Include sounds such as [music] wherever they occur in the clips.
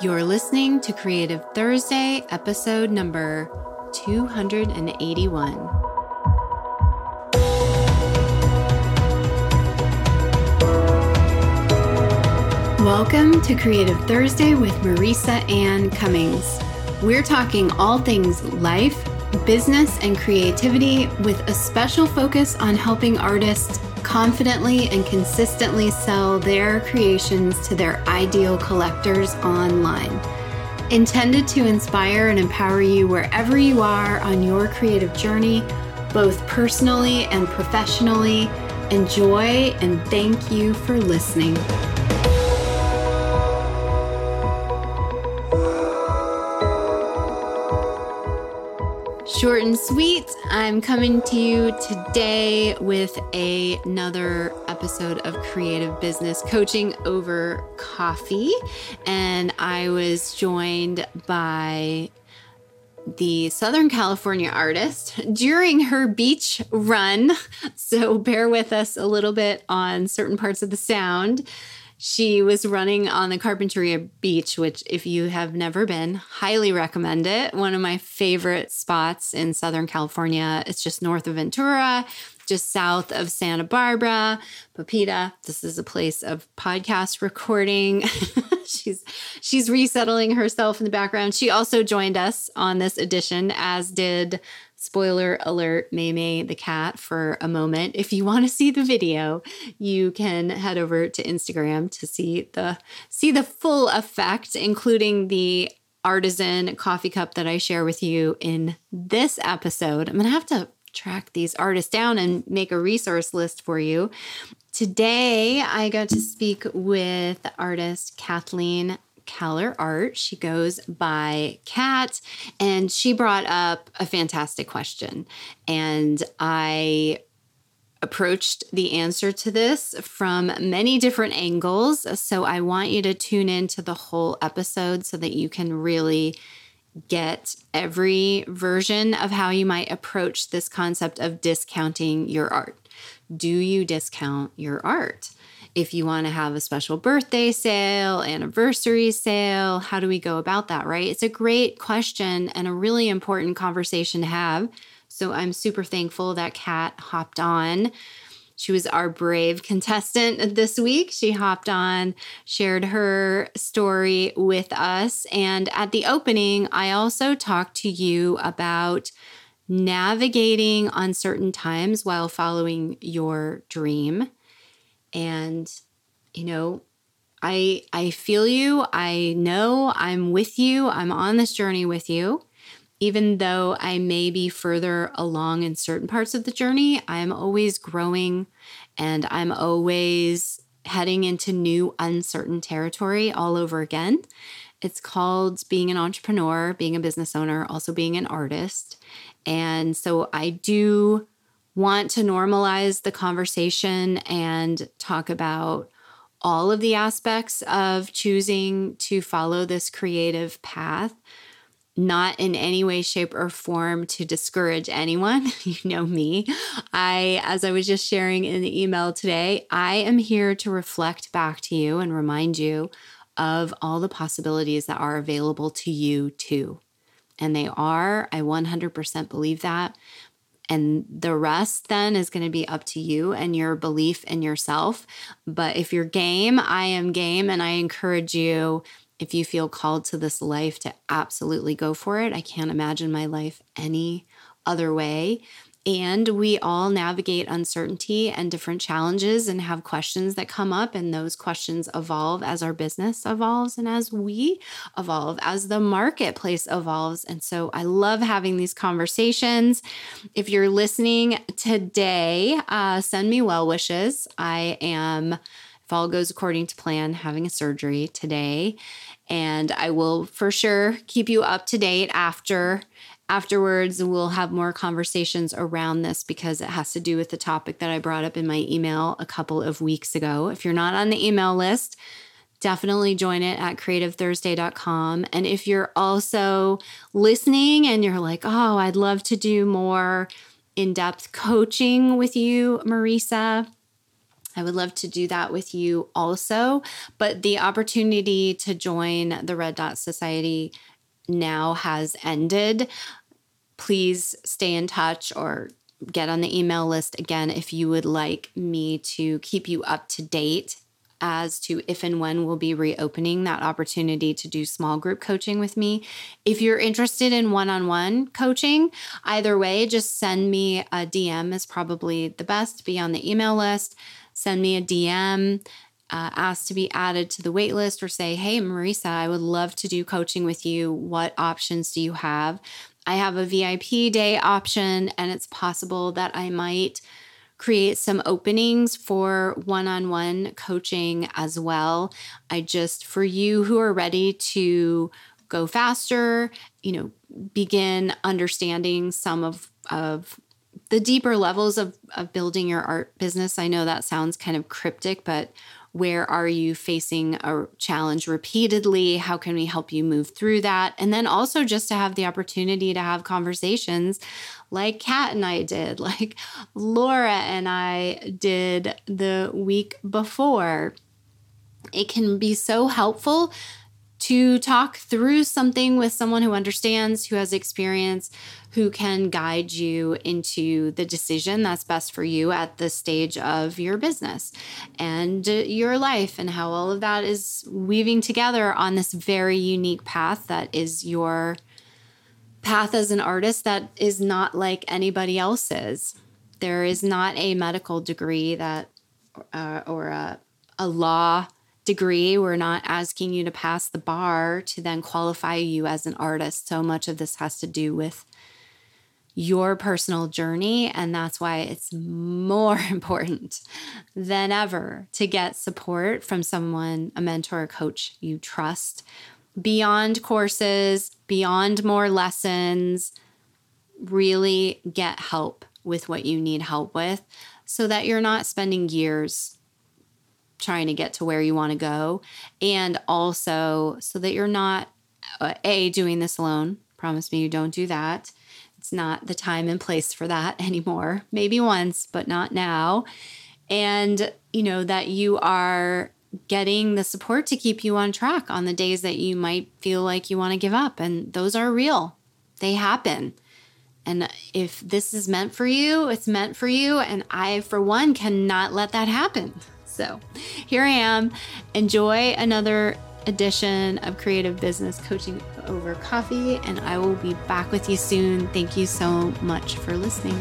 You're listening to Creative Thursday, episode number 281. Welcome to Creative Thursday with Marisa Anne Cummings. We're talking all things life, business, and creativity with a special focus on helping artists confidently and consistently sell their creations to their ideal collectors online. Intended to inspire and empower you wherever you are on your creative journey, both personally and professionally. Enjoy and thank you for listening. Short and sweet, I'm coming to you today with a, another episode of Creative Business Coaching over Coffee. And I was joined by the Southern California artist during her beach run. [laughs] So bear with us a little bit on certain parts of the sound. She was running on the Carpinteria Beach, which, if you have never been, highly recommend it. One of my favorite spots in Southern California. It's just north of Ventura, just south of Santa Barbara. Pepita, this is a place of podcast recording. [laughs] she's she's resettling herself in the background. She also joined us on this edition, as did spoiler alert, Maymay the cat for a moment. If you want to see the video, you can head over to Instagram to see the see the full effect, including the artisan coffee cup that I share with you in this episode. I'm gonna have to track these artists down and make a resource list for you. Today, I got to speak with artist Kathleen Keller Art. She goes by Kat, and she brought up a fantastic question. And I approached the answer to this from many different angles. So I want you to tune into the whole episode so that you can really get every version of how you might approach this concept of discounting your art. Do you discount your art? if you want to have a special birthday sale, anniversary sale, how do we go about that, right? It's a great question and a really important conversation to have. So I'm super thankful that Kat hopped on. She was our brave contestant this week. She hopped on, shared her story with us. And at the opening, I also talked to you about navigating uncertain times while following your dream and you know i i feel you i know i'm with you i'm on this journey with you even though i may be further along in certain parts of the journey i'm always growing and i'm always heading into new uncertain territory all over again. It's called being an entrepreneur being a business owner also being an artist. And so i do want to normalize the conversation and talk about all of the aspects of choosing to follow this creative path, not in any way, shape, or form to discourage anyone. [laughs] you know me. I, as I was just sharing in the email today, I am here to reflect back to you and remind you of all the possibilities that are available to you too. And they are, I 100% believe that. And the rest then is going to be up to you and your belief in yourself. But if you're game, I am game. And I encourage you, if you feel called to this life, to absolutely go for it. I can't imagine my life any other way. And we all navigate uncertainty and different challenges and have questions that come up. And those questions evolve as our business evolves and as we evolve, as the marketplace evolves. And so I love having these conversations. If you're listening today, uh, send me well wishes. I am, if all goes according to plan, having a surgery today. And I will for sure keep you up to date after afterwards we'll have more conversations around this because it has to do with the topic that I brought up in my email a couple of weeks ago. If you're not on the email list, definitely join it at creativethursday.com. And if you're also listening and you're like, oh, I'd love to do more in depth coaching with you, Marisa, I would love to do that with you also. But the opportunity to join the Red Dot Society now has ended. Please stay in touch or get on the email list again if you would like me to keep you up to date as to if and when we'll be reopening that opportunity to do small group coaching with me. If you're interested in one on one coaching, either way, just send me a DM, is probably the best. Be on the email list, send me a DM. Uh, ask to be added to the waitlist, or say, Hey, Marisa, I would love to do coaching with you. What options do you have? I have a VIP day option, and it's possible that I might create some openings for one on one coaching as well. I just, for you who are ready to go faster, you know, begin understanding some of, of the deeper levels of, of building your art business. I know that sounds kind of cryptic, but where are you facing a challenge repeatedly? How can we help you move through that? And then also just to have the opportunity to have conversations like Kat and I did, [laughs] like Laura and I did the week before. It can be so helpful to talk through something with someone who understands, who has experience, who can guide you into the decision that's best for you at the stage of your business and your life, and how all of that is weaving together on this very unique path that is your path as an artist that is not like anybody else's. There is not a medical degree that uh, or a, a law degree. We're not asking you to pass the bar to then qualify you as an artist. So much of this has to do with your personal journey. And that's why it's more [laughs] important than ever to get support from someone, a mentor, a coach you trust beyond courses, beyond more lessons, really get help with what you need help with so that you're not spending years trying to get to where you want to go. And also so that you're not, uh, A, doing this alone. Promise me you don't do that. It's not the time and place for that [laughs] anymore. Maybe once, but not now. And, you know, that you are getting the support to keep you on track on the days that you might feel like you want to give up. And those are real, they happen. And if this is meant for you, it's meant for you. And I, for one, cannot let that happen. So here I am. Enjoy another edition of Creative Business Coaching Over Coffee, and I will be back with you soon. Thank you so much for listening.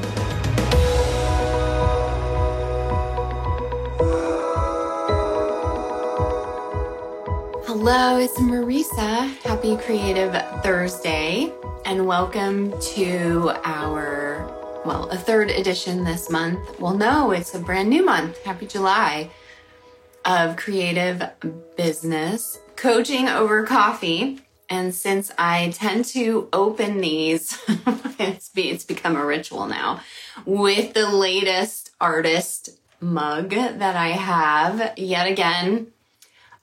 Hello, it's Marisa. Happy Creative Thursday, and welcome to our, well, a third edition this month. Well, no, it's a brand new month. Happy July of Creative Business Coaching Over Coffee. And since I tend to open these, [laughs] it's, be, it's become a ritual now with the latest artist mug that I have yet again.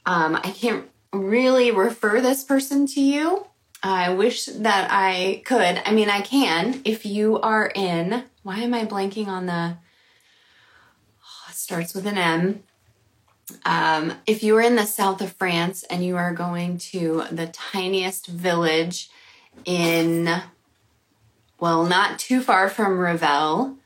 Um, I can't really refer this person to you. I wish that I could. I mean, I can if you are in. Why am I blanking on the? Oh, it starts with an M. Um, if you are in the south of France and you are going to the tiniest village in, well, not too far from Revel,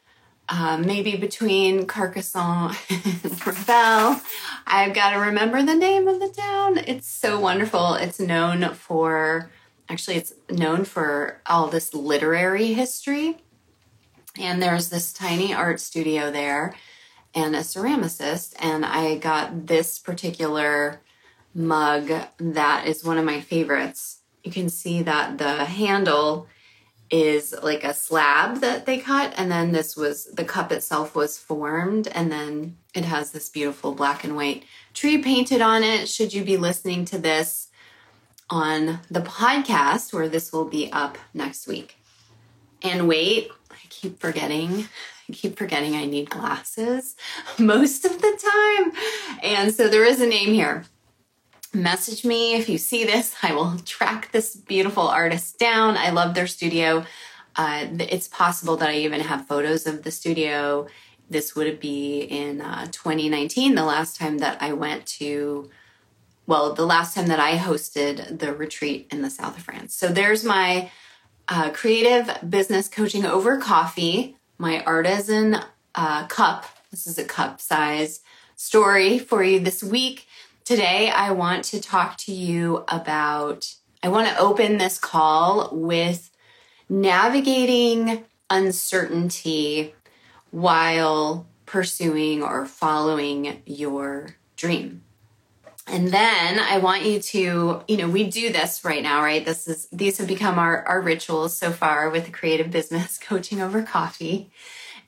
uh, maybe between Carcassonne [laughs] and Revel. I've got to remember the name of the town. It's so wonderful. It's known for, actually, it's known for all this literary history. And there's this tiny art studio there and a ceramicist. And I got this particular mug that is one of my favorites. You can see that the handle is like a slab that they cut and then this was the cup itself was formed and then it has this beautiful black and white tree painted on it should you be listening to this on the podcast where this will be up next week and wait i keep forgetting i keep forgetting i need glasses [laughs] most of the time and so there is a name here message me if you see this. I will track this beautiful artist down. I love their studio. Uh, it's possible that I even have photos of the studio this would be in uh, 2019, the last time that I went to, well, the last time that I hosted the retreat in the south of France. So there's my uh, creative business coaching over coffee, my artisan uh, cup. This is a cup size story for you this week. Today, I want to talk to you about, I want to open this call with navigating uncertainty while pursuing or following your dream. And then I want you to, you know, we do this right now, right? This is, these have become our, our rituals so far with the creative business [laughs] coaching over coffee.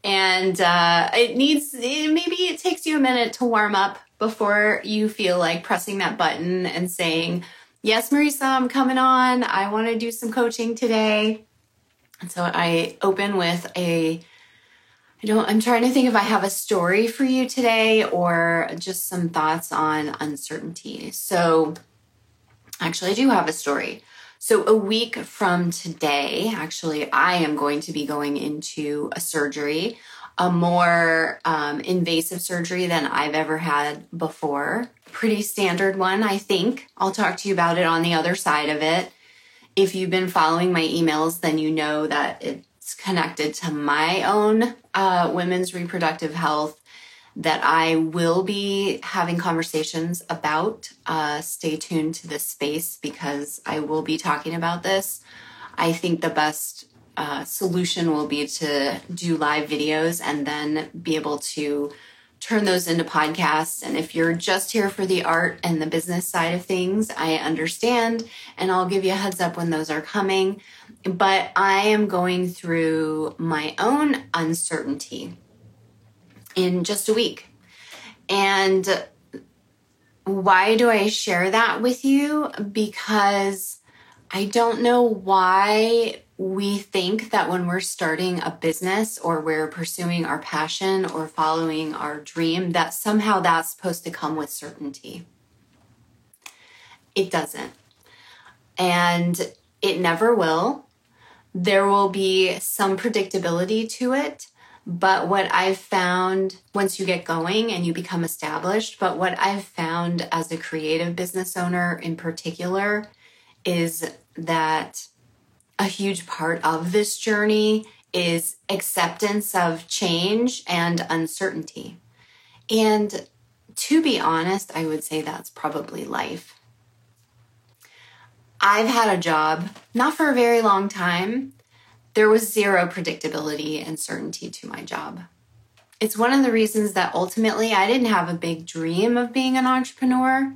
And uh, it needs, maybe it takes you a minute to warm up before you feel like pressing that button and saying, Yes, Marisa, I'm coming on. I want to do some coaching today. And so I open with a I don't I'm trying to think if I have a story for you today or just some thoughts on uncertainty. So actually I do have a story. So a week from today, actually I am going to be going into a surgery, a more um, invasive surgery than I've ever had before. Pretty standard one, I think. I'll talk to you about it on the other side of it. If you've been following my emails, then you know that it connected to my own uh, women's reproductive health that I will be having conversations about. Uh, stay tuned to this space because I will be talking about this. I think the best uh, solution will be to do live videos and then be able to turn those into podcasts. And if you're just here for the art and the business side of things, I understand. And I'll give you a heads up when those are coming. But I am going through my own uncertainty in just a week. And why do I share that with you? Because I don't know why we think that when we're starting a business or we're pursuing our passion or following our dream, that somehow that's supposed to come with certainty. It doesn't. And it never will. There will be some predictability to it. But what I've found once you get going and you become established, but what I've found as a creative business owner in particular is that a huge part of this journey is acceptance of change and uncertainty. And to be honest, I would say that's probably life. I've had a job, not for a very long time. There was zero predictability and certainty to my job. It's one of the reasons that ultimately I didn't have a big dream of being an entrepreneur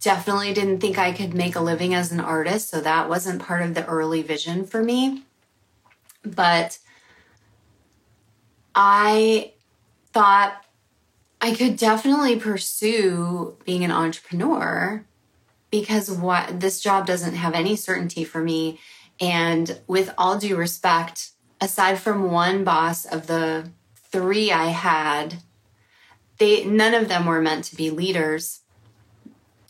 definitely didn't think I could make a living as an artist, so that wasn't part of the early vision for me. But I thought I could definitely pursue being an entrepreneur because what this job doesn't have any certainty for me. And with all due respect aside from one boss of the 3 I had they none of them were meant to be leaders.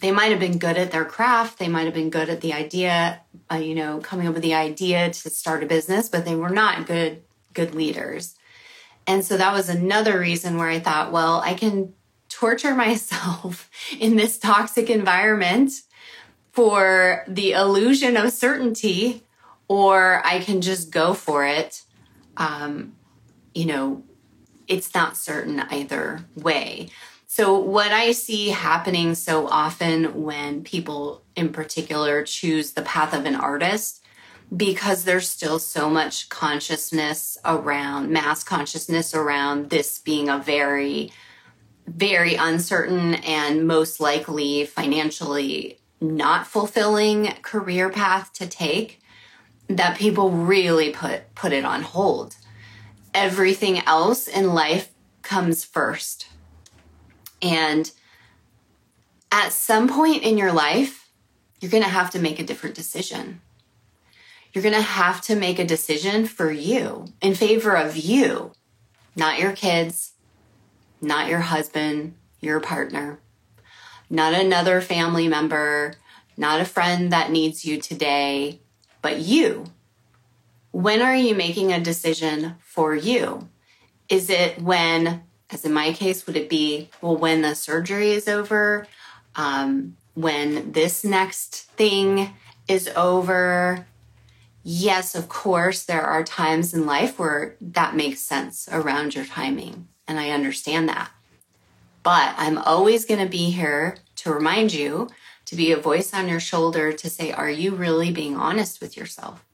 They might have been good at their craft. They might have been good at the idea uh, you know coming up with the idea to start a business but they were not good good leaders. And so that was another reason where i thought well i can torture [laughs] myself in this toxic environment for the illusion of certainty or i can just go for it. Um, you know it's not certain either way. So, what I see happening so often when people in particular choose the path of an artist, because there's still so much consciousness around mass consciousness around this being a very, very uncertain and most likely financially not fulfilling career path to take, that people really put put it on hold. Everything else in life comes first and at some point in your life, you're going to have to make a different decision. You're going to have to make a decision for you in favor of you, not your kids, not your husband, your partner, not another family member, not a friend that needs you today, but you. When are you making a decision for you? Is it when, as in my case, would it be, well, when the surgery is over? Um, when this next thing is over? Yes, of course, there are times in life where that makes sense around your timing. And I understand that. But I'm always going to be here to remind you to be a voice on your shoulder to say, are you really being honest with yourself?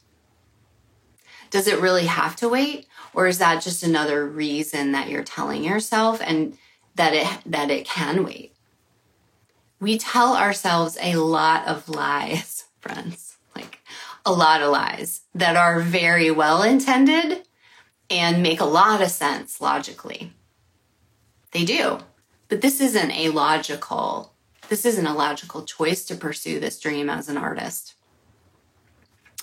Does it really have to wait? Or is that just another reason that you're telling yourself and that it, that it can wait? We tell ourselves a lot of lies, [laughs] friends, like a lot of lies that are very well intended and make a lot of sense logically. They do. But this isn't a logical, this isn't a logical choice to pursue this dream as an artist.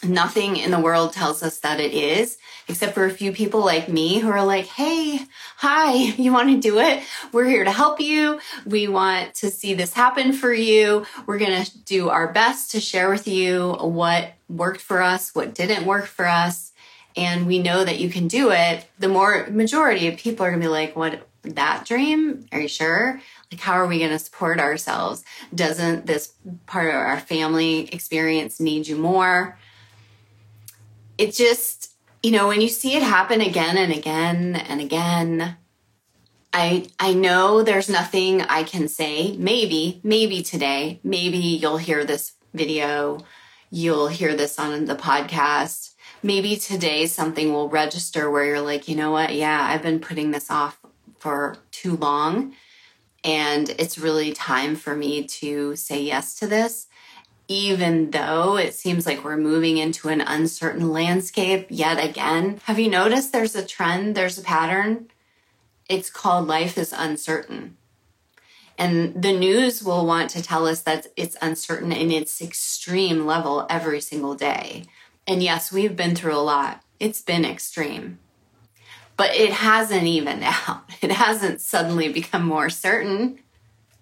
Nothing in the world tells us that it is, except for a few people like me who are like, Hey, hi, [laughs] you want to do it? We're here to help you. We want to see this happen for you. We're going to do our best to share with you what worked for us, what didn't work for us. And we know that you can do it. The more majority of people are going to be like, what, that dream? Are you sure? Like, how are we going to support ourselves? Doesn't this part of our family experience need you more? It just, you know, when you see it happen again and again and again, I I know there's nothing I can say. Maybe, maybe today, maybe you'll hear this video, you'll hear this on the podcast. Maybe today something will register where you're like, you know what? Yeah, I've been putting this off for too long. And it's really time for me to say yes to this, even though it seems like we're moving into an uncertain landscape yet again. Have you noticed there's a trend, there's a pattern? It's called life is uncertain. And the news will want to tell us that it's uncertain in its extreme level every single day. And yes, we've been through a lot. It's been extreme but it hasn't evened out. [laughs] It hasn't suddenly become more certain.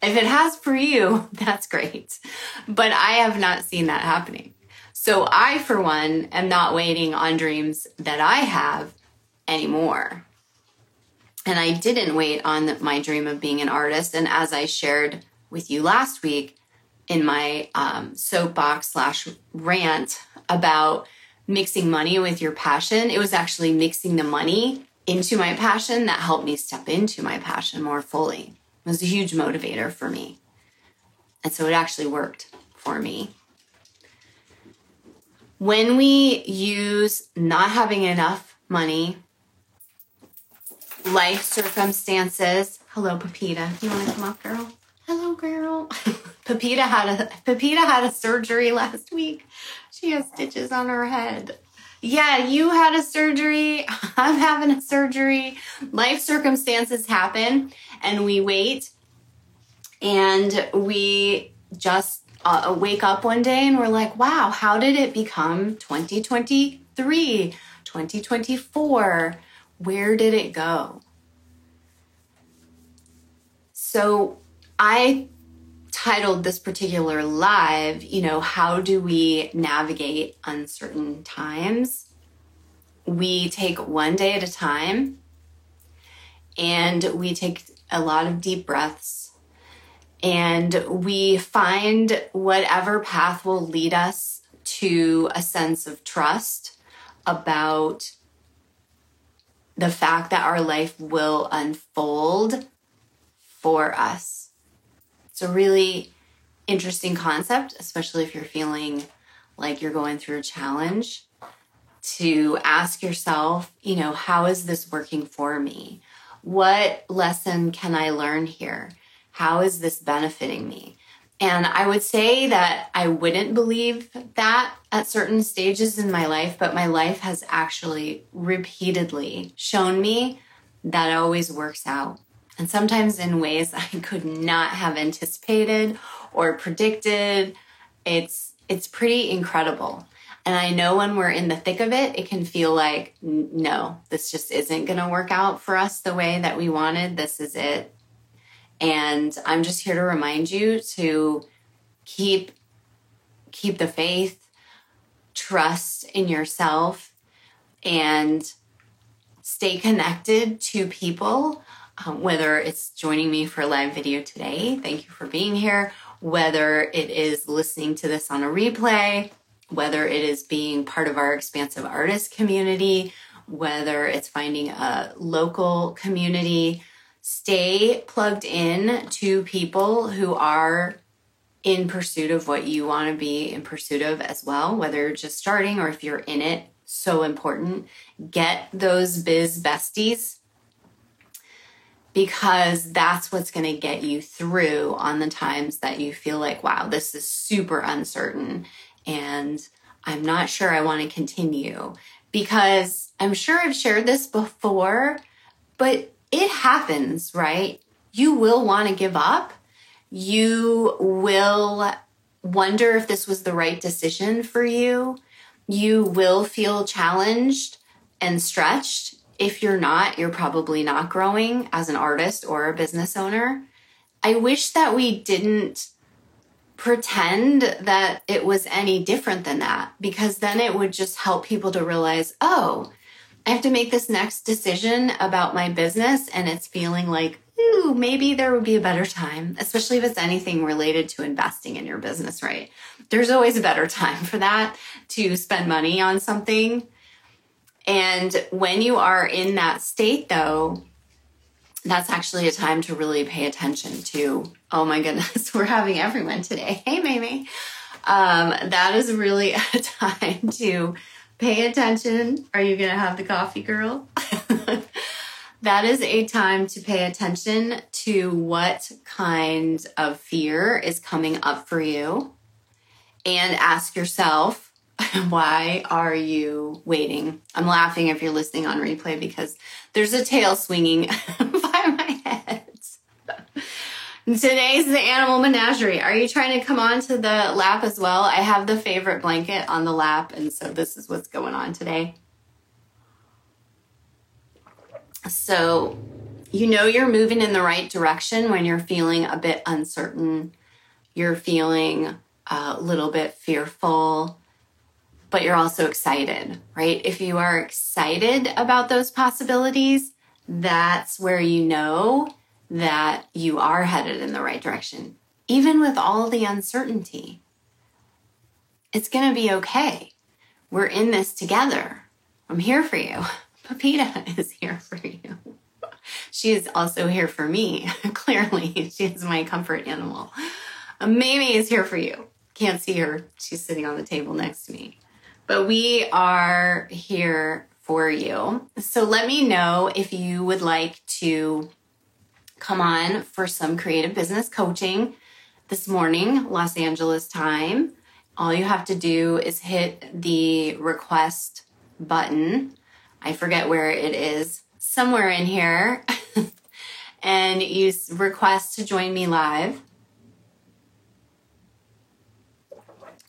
If it has for you, [laughs] that's great. But I have not seen that happening. So I, for one, am not waiting on dreams that I have anymore. And I didn't wait on my dream of being an artist. And as I shared with you last week in my um, soapbox slash rant about mixing money with your passion, it was actually mixing the money into my passion that helped me step into my passion more fully. It was a huge motivator for me. And so it actually worked for me. When we use not having enough money, life circumstances, hello Pepita, you want to come up, girl? Hello, girl. [laughs] Pepita had a Pepita had a surgery [laughs] last week. She has stitches on her head yeah, you had a surgery, [laughs] I'm having a surgery. Life circumstances happen and we wait and we just uh, wake up one day and we're like, wow, how did it become 2023, 2024? Where did it go? So I titled this particular live, you know, how do we navigate uncertain times? We take one day at a time and we take a lot of deep breaths and we find whatever path will lead us to a sense of trust about the fact that our life will unfold for us it's a really interesting concept, especially if you're feeling like you're going through a challenge, to ask yourself, you know, how is this working for me? What lesson can I learn here? How is this benefiting me? And I would say that I wouldn't believe that at certain stages in my life, but my life has actually repeatedly shown me that always works out and sometimes in ways [laughs] I could not have anticipated or predicted. It's it's pretty incredible. And I know when we're in the thick of it, it can feel like no, this just isn't going to work out for us the way that we wanted. This is it. And I'm just here to remind you to keep keep the faith, trust in yourself and stay connected to people, um, whether it's joining me for a live video today. Thank you for being here. Whether it is listening to this on a replay, whether it is being part of our expansive artist community, whether it's finding a local community, stay plugged in to people who are in pursuit of what you want to be in pursuit of as well, whether you're just starting or if you're in it. So important. Get those biz besties because that's what's going to get you through on the times that you feel like, wow, this is super uncertain and I'm not sure I want to continue. Because I'm sure I've shared this before, but it happens, right? You will want to give up. You will wonder if this was the right decision for you. You will feel challenged and stretched. If you're not, you're probably not growing as an artist or a business owner. I wish that we didn't pretend that it was any different than that because then it would just help people to realize, oh, I have to make this next decision about my business and it's feeling like, ooh, maybe there would be a better time, especially if it's anything related to investing in your business, right? There's always a better time for that to spend money on something. And when you are in that state, though, that's actually a time to really pay attention to. Oh my goodness, [laughs] we're having everyone today. Hey, Mamie. Um, that is really [laughs] a time to pay attention. Are you going to have the coffee, girl? [laughs] that is a time to pay attention to what kind of fear is coming up for you and ask yourself, [laughs] why are you waiting? I'm laughing if you're listening on replay because there's a tail swinging [laughs] by my head. [laughs] Today's the animal menagerie. Are you trying to come on to the lap as well? I have the favorite blanket on the lap, and so this is what's going on today. So, you know you're moving in the right direction when you're feeling a bit uncertain, you're feeling a little bit fearful, but you're also excited, right? If you are excited about those possibilities, that's where you know that you are headed in the right direction, even with all the uncertainty. It's going to be okay. We're in this together. I'm here for you. [laughs] Pepita [laughs] is here for you. [laughs] She is also here for me. Clearly, she is my comfort animal. Mamie is here for you. Can't see her. She's sitting on the table next to me. But we are here for you. So let me know if you would like to come on for some creative business coaching this morning, Los Angeles time. All you have to do is hit the request button. I forget where it is, somewhere in here. [laughs] and you request to join me live.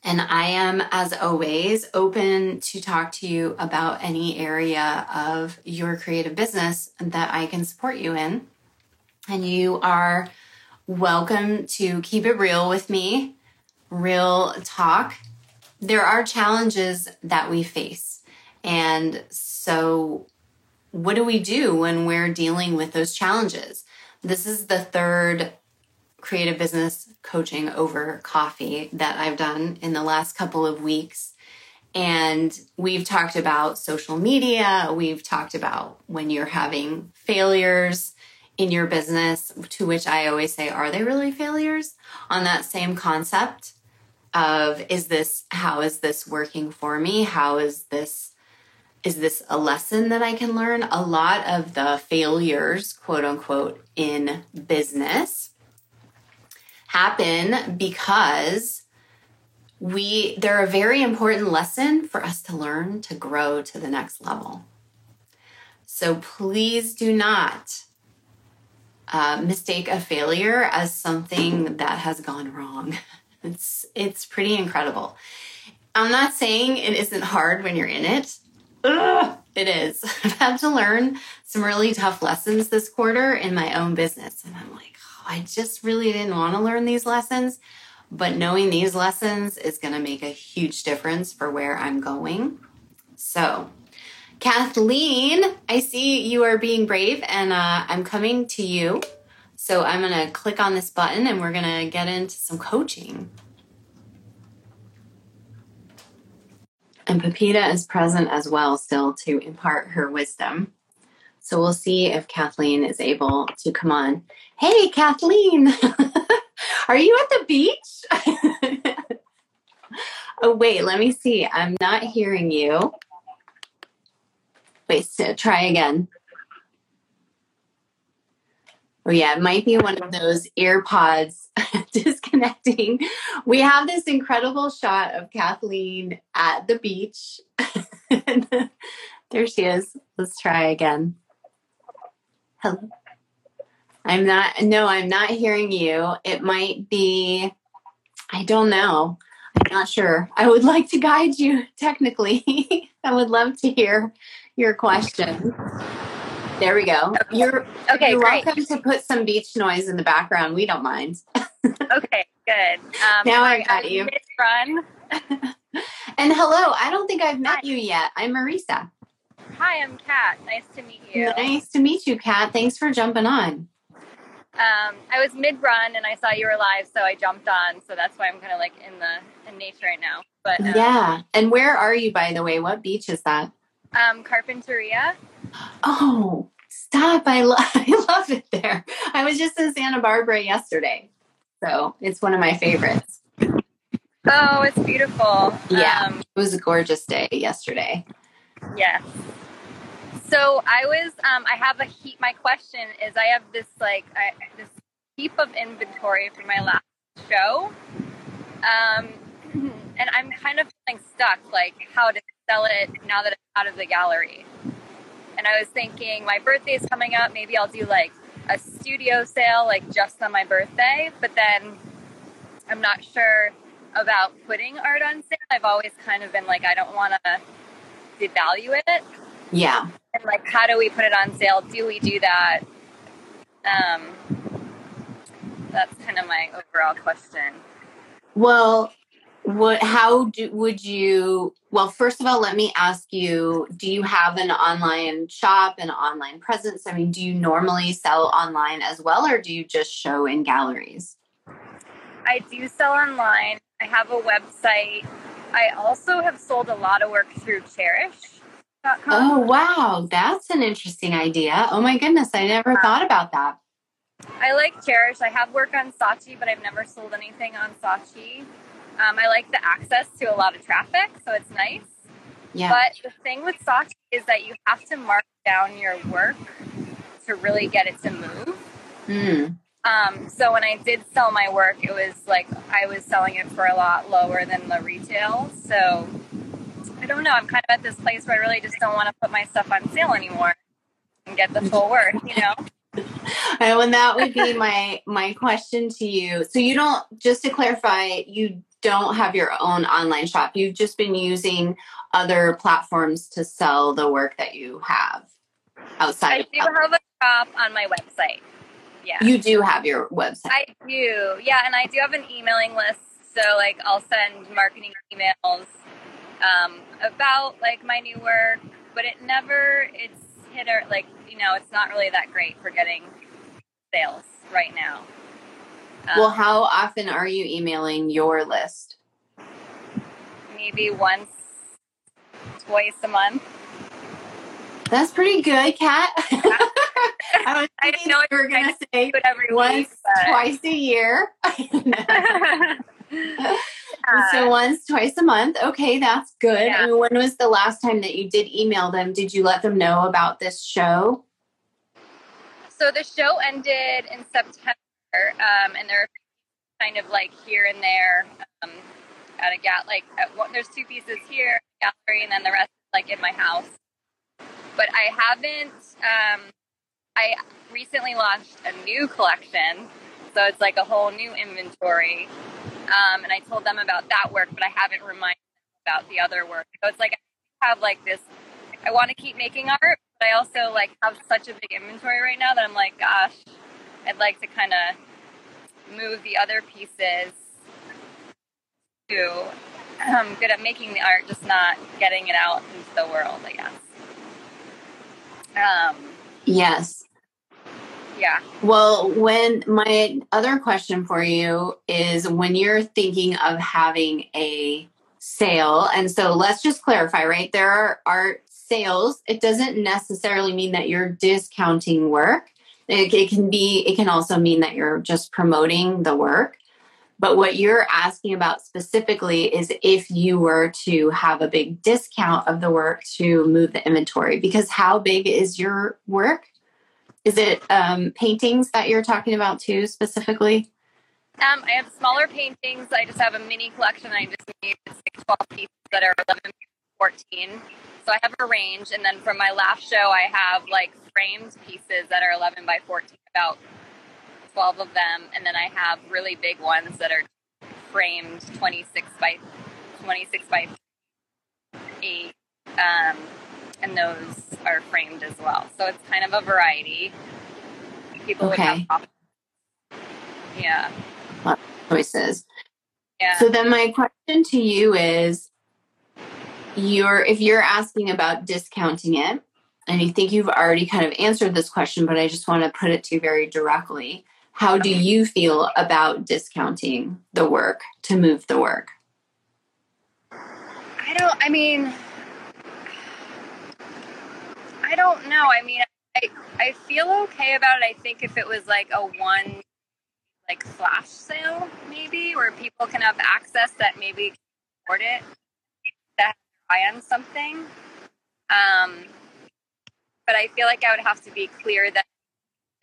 And I am, as always, open to talk to you about any area of your creative business that I can support you in. And you are welcome to keep it real with me, real talk. There are challenges that we face. And so, what do we do when we're dealing with those challenges? This is the third creative business coaching over coffee that I've done in the last couple of weeks. And we've talked about social media. We've talked about when you're having failures in your business, to which I always say, are they really failures? On that same concept of, is this, how is this working for me? How is this is this a lesson that I can learn? A lot of the failures, quote unquote, in business happen because we they're a very important lesson for us to learn to grow to the next level. So please do not uh, mistake a failure as something that has gone wrong. [laughs] It's it's pretty incredible. I'm not saying it isn't hard when you're in it. Ugh, it is. [laughs] I've had to learn some really tough lessons this quarter in my own business, and I'm like, I just really didn't want to learn these lessons, but knowing these lessons is going to make a huge difference for where I'm going. So, Kathleen, I see you are being brave and uh, I'm coming to you. So I'm going to click on this button and we're going to get into some coaching. And Pepita is present as well, still to impart her wisdom. So we'll see if Kathleen is able to come on. Hey, Kathleen, [laughs] are you at the beach? [laughs] oh, wait, let me see. I'm not hearing you. Wait, so try again. Oh, yeah, it might be one of those earpods [laughs] disconnecting. We have this incredible shot of Kathleen at the beach. there she is. Let's try again. Hello. I'm not, no, I'm not hearing you. It might be, I don't know. I'm not sure. I would [laughs] like to guide you technically. [laughs] I would love to hear your question. There we go. You're okay. You're great. welcome to put some beach noise in the background. We don't mind. [laughs] okay, good. Um, now I got you. Run. and hello. I don't think I've met Hi. you yet. I'm Marisa. Hi, I'm Kat. Nice to meet you. Nice to meet you, Kat. Thanks for jumping on. Um, I was mid run and I saw you were live, so I jumped on. So that's why I'm kind of like in the in nature right now. But um, yeah. And where are you, by the way? What beach is that? Um, Carpinteria. Oh, stop. I, lo- [laughs] I love it there. I was just in Santa Barbara yesterday. So it's one of my favorites. Oh, it's beautiful. Yeah. Um, it was a gorgeous day yesterday. Yes. So I was, um, I have a heap. My question is, I have this like I, this heap of inventory from my last show, um, [clears throat] and I'm kind of feeling stuck, like how to sell it now that it's out of the gallery and I was thinking my birthday is coming up. Maybe I'll do like a studio sale, like just on my birthday. But then I'm not sure about putting art on sale. I've always kind of been like, I don't want to devalue it. Yeah. And like, how do we put it on sale? Do we do that? Um, that's kind of my overall question. Well, what how do would you well first of all let me ask you do you have an online shop an online presence i mean do you normally sell online as well or do you just show in galleries i do sell online i have a website i also have sold a lot of work through Chairish oh wow that's an interesting idea oh my goodness i never thought about that i like Chairish i have work on saatchi but i've never sold anything on saatchi um, I like the access to a lot of traffic, so it's nice. Yeah. But the thing with Saatchi is that you have to mark down your work to really get it to move. Mm. Um, so when I did sell my work, it was like I was selling it for a lot lower than the retail. So I don't know. I'm kind of at this place where I really just don't want to put my stuff on sale anymore and get the full work, you [laughs] know? and that would be my my question to you. So you don't just to clarify, you don't have your own online shop. You've just been using other platforms to sell the work that you have outside. I do have a shop on my website. Yeah. You do have your website. I do. Yeah, and I do have an emailing list. So like I'll send marketing emails um, about like my new work, but it never it's hit or like you know it's not really that great for getting sales right now. Um, well, how often are you emailing your list? Maybe once, twice a month. That's pretty good, Kat. [laughs] I I didn't know you were going to say once, week, twice a year. [laughs] So once, twice a month. Okay, that's good. Yeah. And when was the last time that you did email them? Did you let them know about this show? So the show ended in September um, and they're kind of like here and there um, at a gal like one, there's two pieces here gallery and then the rest like in my house but i haven't um, i recently launched a new collection so it's like a whole new inventory um, and i told them about that work but i haven't reminded them about the other work so it's like i have like this i want to keep making art but i also like have such a big inventory right now that i'm like gosh I'd like to kind of move the other pieces to I'm good at making the art, just not getting it out into the world, I guess. Um, yes. Yeah. Well, when my other question for you is when you're thinking of having a sale, and so let's just clarify, right? There are, are sales. It doesn't necessarily mean that you're discounting work. It, it can be, it can also mean that you're just promoting the work. But what you're asking about specifically is if you were to have a big discount of the work to move the inventory, because how big is your work? Is it um, paintings that you're talking about too, specifically? Um, I have smaller paintings. I just have a mini collection. I just made six, 12 pieces that are 11 14. So I have a range. And then from my last show, I have like framed pieces that are 11 by 14, about 12 of them. And then I have really big ones that are framed 26 by 26 by 8. Um, and those are framed as well. So it's kind of a variety. People okay. would have yeah. Choices. Yeah. So then my question to you is you're if you're asking about discounting it, and you think you've already kind of answered this question, but I just want to put it to you very directly. How do you feel about discounting the work to move the work? I don't, I mean, I don't know. I mean, I, I feel okay about it. I think if it was like a one, like flash sale, maybe, where people can have access that maybe can afford it, that buy on something. Um, but I feel like I would have to be clear that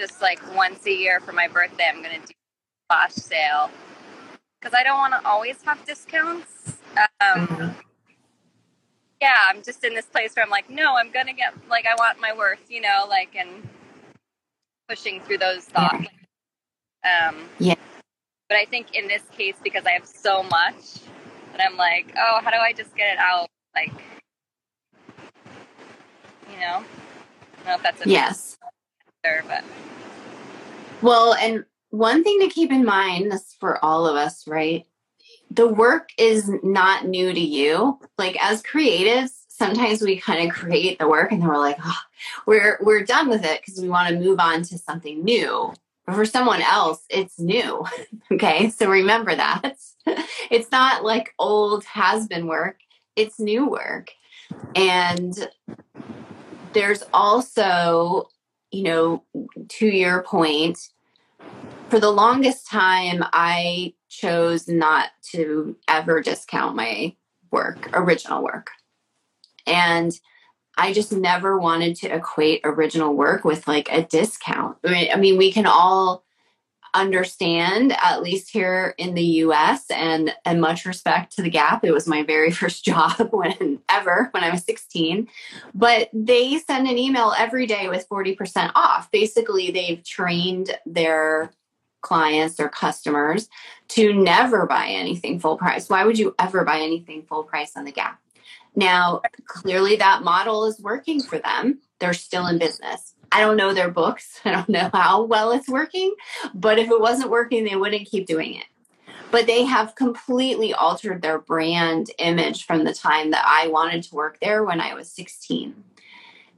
just like once a year for my birthday, I'm going to do flash sale because I don't want to always have discounts. Um, mm-hmm. Yeah, I'm just in this place where I'm like, no, I'm to get like I want my worth, you know, like and pushing through those thoughts. Yeah. Um, yeah. But I think in this case, because I have so much, that I'm like, oh, how do I just get it out? Like, you know know if that's a yes. Answer, but well, and one thing to keep in mind this for all of us, right? The work is not new to you. Like as creatives, sometimes we kind of create the work and then we're like, oh, we're we're done with it because we want to move on to something new. But for someone else, it's new. [laughs] okay, so remember that [laughs] it's not like old has been work; it's new work, and there's also, you know, to your point, for the longest time, I chose not to ever discount my work, original work. And I just never wanted to equate original work with like a discount. I mean, we can all understand, at least here in the US, and, and much respect to the Gap. It was my very [laughs] first job when ever when I was 16. But they send an email every day with 40% off. Basically, they've trained their clients, or customers, to never buy anything full price. Why would you ever buy anything full price on the Gap? Now, clearly that model is working for them. They're still in business. I don't know their books. [laughs] I don't know how well it's working, but if it wasn't working, they wouldn't keep doing it. But they have completely altered their brand image from the time that I wanted to work there when I was 16.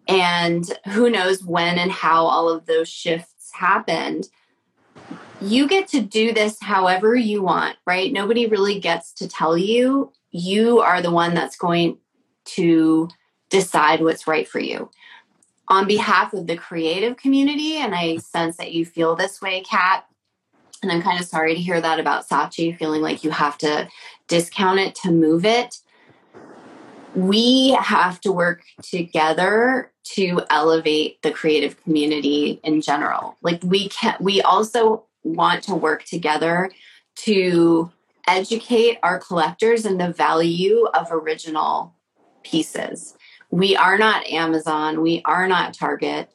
And who knows when and how all of those shifts happened. You get to do this however you want, right? Nobody really gets to tell you. You are the one that's going to decide what's right for you on behalf of the creative community, and I sense that you feel this way, Kat. And I'm kind of sorry to hear that about Saatchi, feeling like you have to discount it to move it. We have to work together to elevate the creative community in general. Like we can't. we also want to work together to educate our collectors in the value of original pieces we are not Amazon, we are not Target.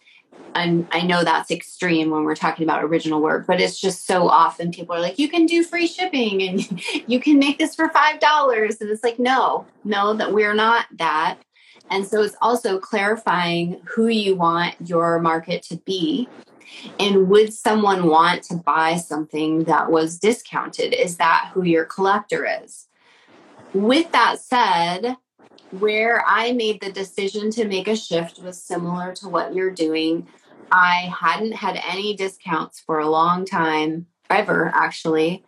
And I know that's extreme when we're talking about original work, but it's just so often people are like, you can do free shipping and [laughs] you can make this for $5. And it's like, no, no, that we're not that. And so it's also clarifying who you want your market to be. And would someone want to buy something that was discounted? Is that who your collector is? With that said, where I made the decision to make a shift was similar to what you're doing. I hadn't had any discounts for a long time, ever actually,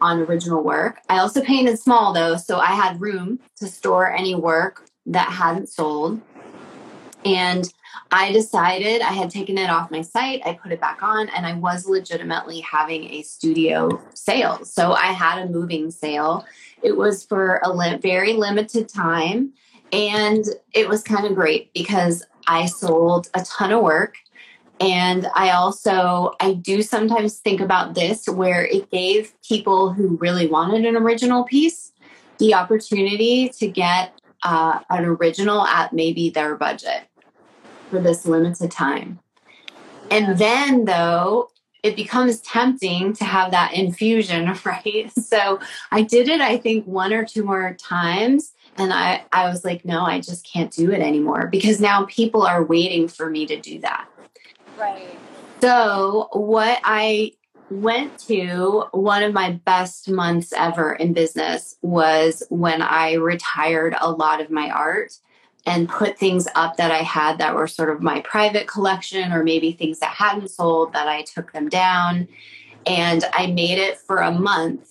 on original work. I also painted small though, so I had room to store any work that hadn't sold. And I decided I had taken it off my site, I put it back on, and I was legitimately having a studio sale. So I had a moving sale. It was for a very limited time. And it was kind of great because I sold a ton of work. And I also, I do sometimes think about this where it gave people who really wanted an original piece the opportunity to get uh, an original at maybe their budget for this limited time. And then, though, it becomes tempting to have that infusion, [laughs] right? So I did it, I think, one or two more times. And I, I was like, no, I just can't do it anymore because now people are waiting for me to do that. Right. So, what I went to one of my best months ever in business was when I retired a lot of my art and put things up that I had that were sort of my private collection or maybe things that hadn't sold that I took them down. And I made it for a month.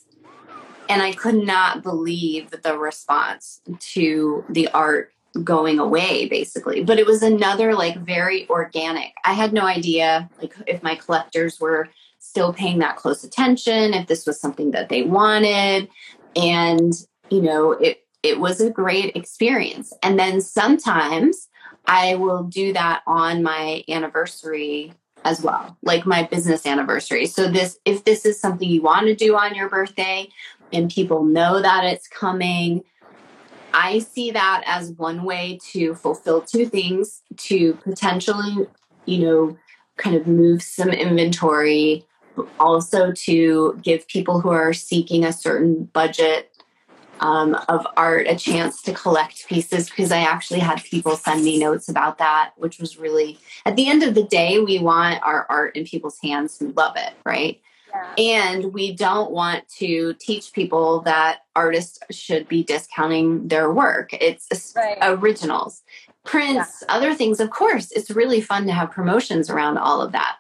And I could not believe the response to the art going away basically but it was another like very organic i had no idea like if my collectors were still paying that close attention if this was something that they wanted and you know it it was a great experience. And then sometimes i will do that on my anniversary as well like my business anniversary. So this if this is something you want to do on your birthday and people know that it's coming I see that as one way to fulfill two things to potentially, you know, kind of move some inventory also to give people who are seeking a certain budget um, of art a chance to collect pieces because I actually had people send me notes about that, which was really, at the end of the day, we want our art in people's hands who love it, right? Yeah. And we don't want to teach people that artists should be discounting their work. It's right. originals, prints, yeah. other things. Of course, it's really fun to have promotions around all of that.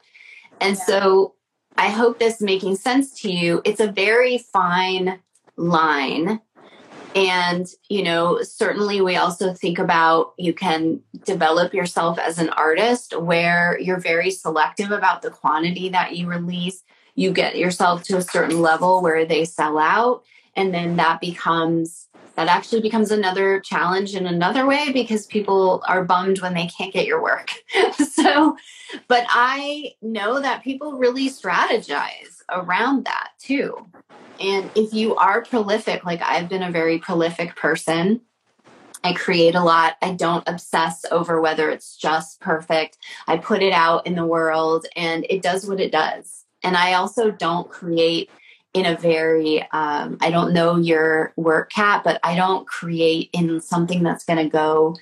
And yeah. so I hope this making sense to you. It's a very fine line. And, you know, certainly we also think about you can develop yourself as an artist where you're very selective about the quantity that you release. You get yourself to a certain level where they sell out. And then that becomes that actually becomes another challenge in another way because people are bummed when they can't get your work. [laughs] so, but I know that people really strategize around that too. And if you are prolific, like I've been a very prolific person, I create a lot. I don't obsess over whether it's just perfect. I put it out in the world and it does what it does. And I also don't create in a very um, i don't know your work cat but i don't create in something that's going to go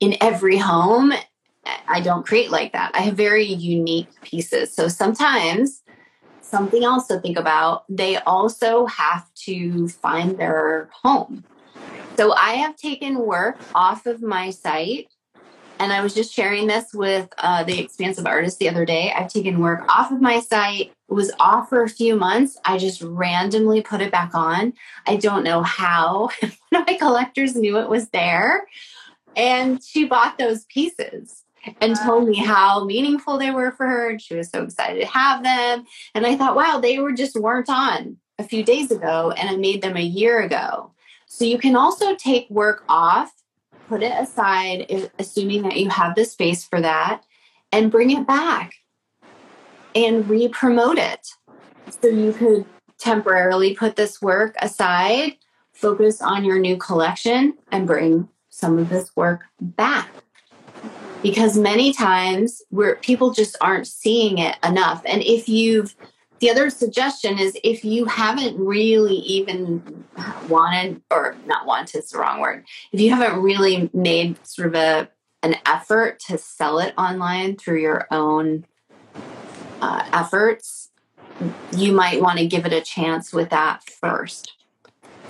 in every home. I don't create like that. I have very unique pieces. So sometimes something else to think about they also have to find their home. So i have taken work off of my site and I was just sharing this with uh, the expansive artist the other day. I've taken work off of my site, it was off for a few months. I just randomly put it back on. I don't know how [laughs] One of my collectors knew it was there. And she bought those pieces and told me how meaningful they were for her. And she was so excited to have them. And I thought, wow, they were just weren't on a few days ago, and I made them a year ago. So you can also take work off put it aside, assuming that you have the space for that, and bring it back and re promote it. So you could temporarily put this work aside, focus on your new collection, and bring some of this work back. Because many times where people just aren't seeing it enough. And if you've the other suggestion is if you haven't really even wanted or not wanted is the wrong word. If you haven't really made sort of a an effort to sell it online through your own uh, efforts you might want to give it a chance with that first.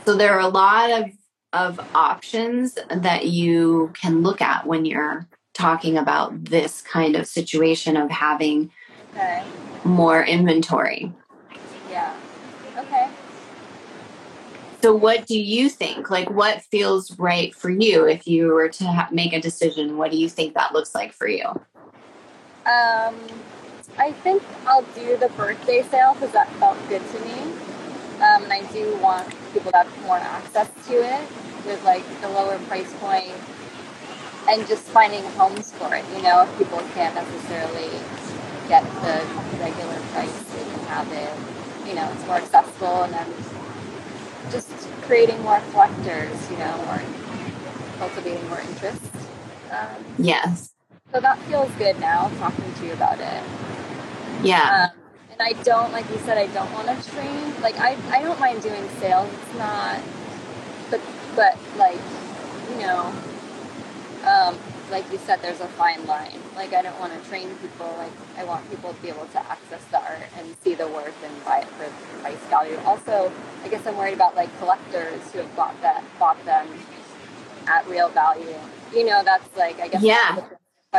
So there are a lot of of options that you can look at when you're talking about this kind of situation of having okay. more inventory. Yeah. Okay. So, what do you think? Like, what feels right for you if you were to ha- make a decision? What do you think that looks like for you? Um, I think I'll do the birthday sale because that felt good to me. Um, and I do want people to have more access to it with like the lower price point and just finding homes for it. You know, if people can't necessarily get the regular price, they can have it. You know, it's more accessible and then just creating more collectors, you know, or cultivating more interest. Um, yes. So that feels good now talking to you about it. Yeah. Um, and I don't, like you said, I don't want to train. Like I, I don't mind doing sales. It's not, but, but like, you know, um, like you said, there's a fine line. Like I don't want to train people. Like I want people to be able to access the art and see the worth and buy it for price value. Also, I guess I'm worried about like collectors who have bought that bought them at real value. You know, that's like I guess yeah.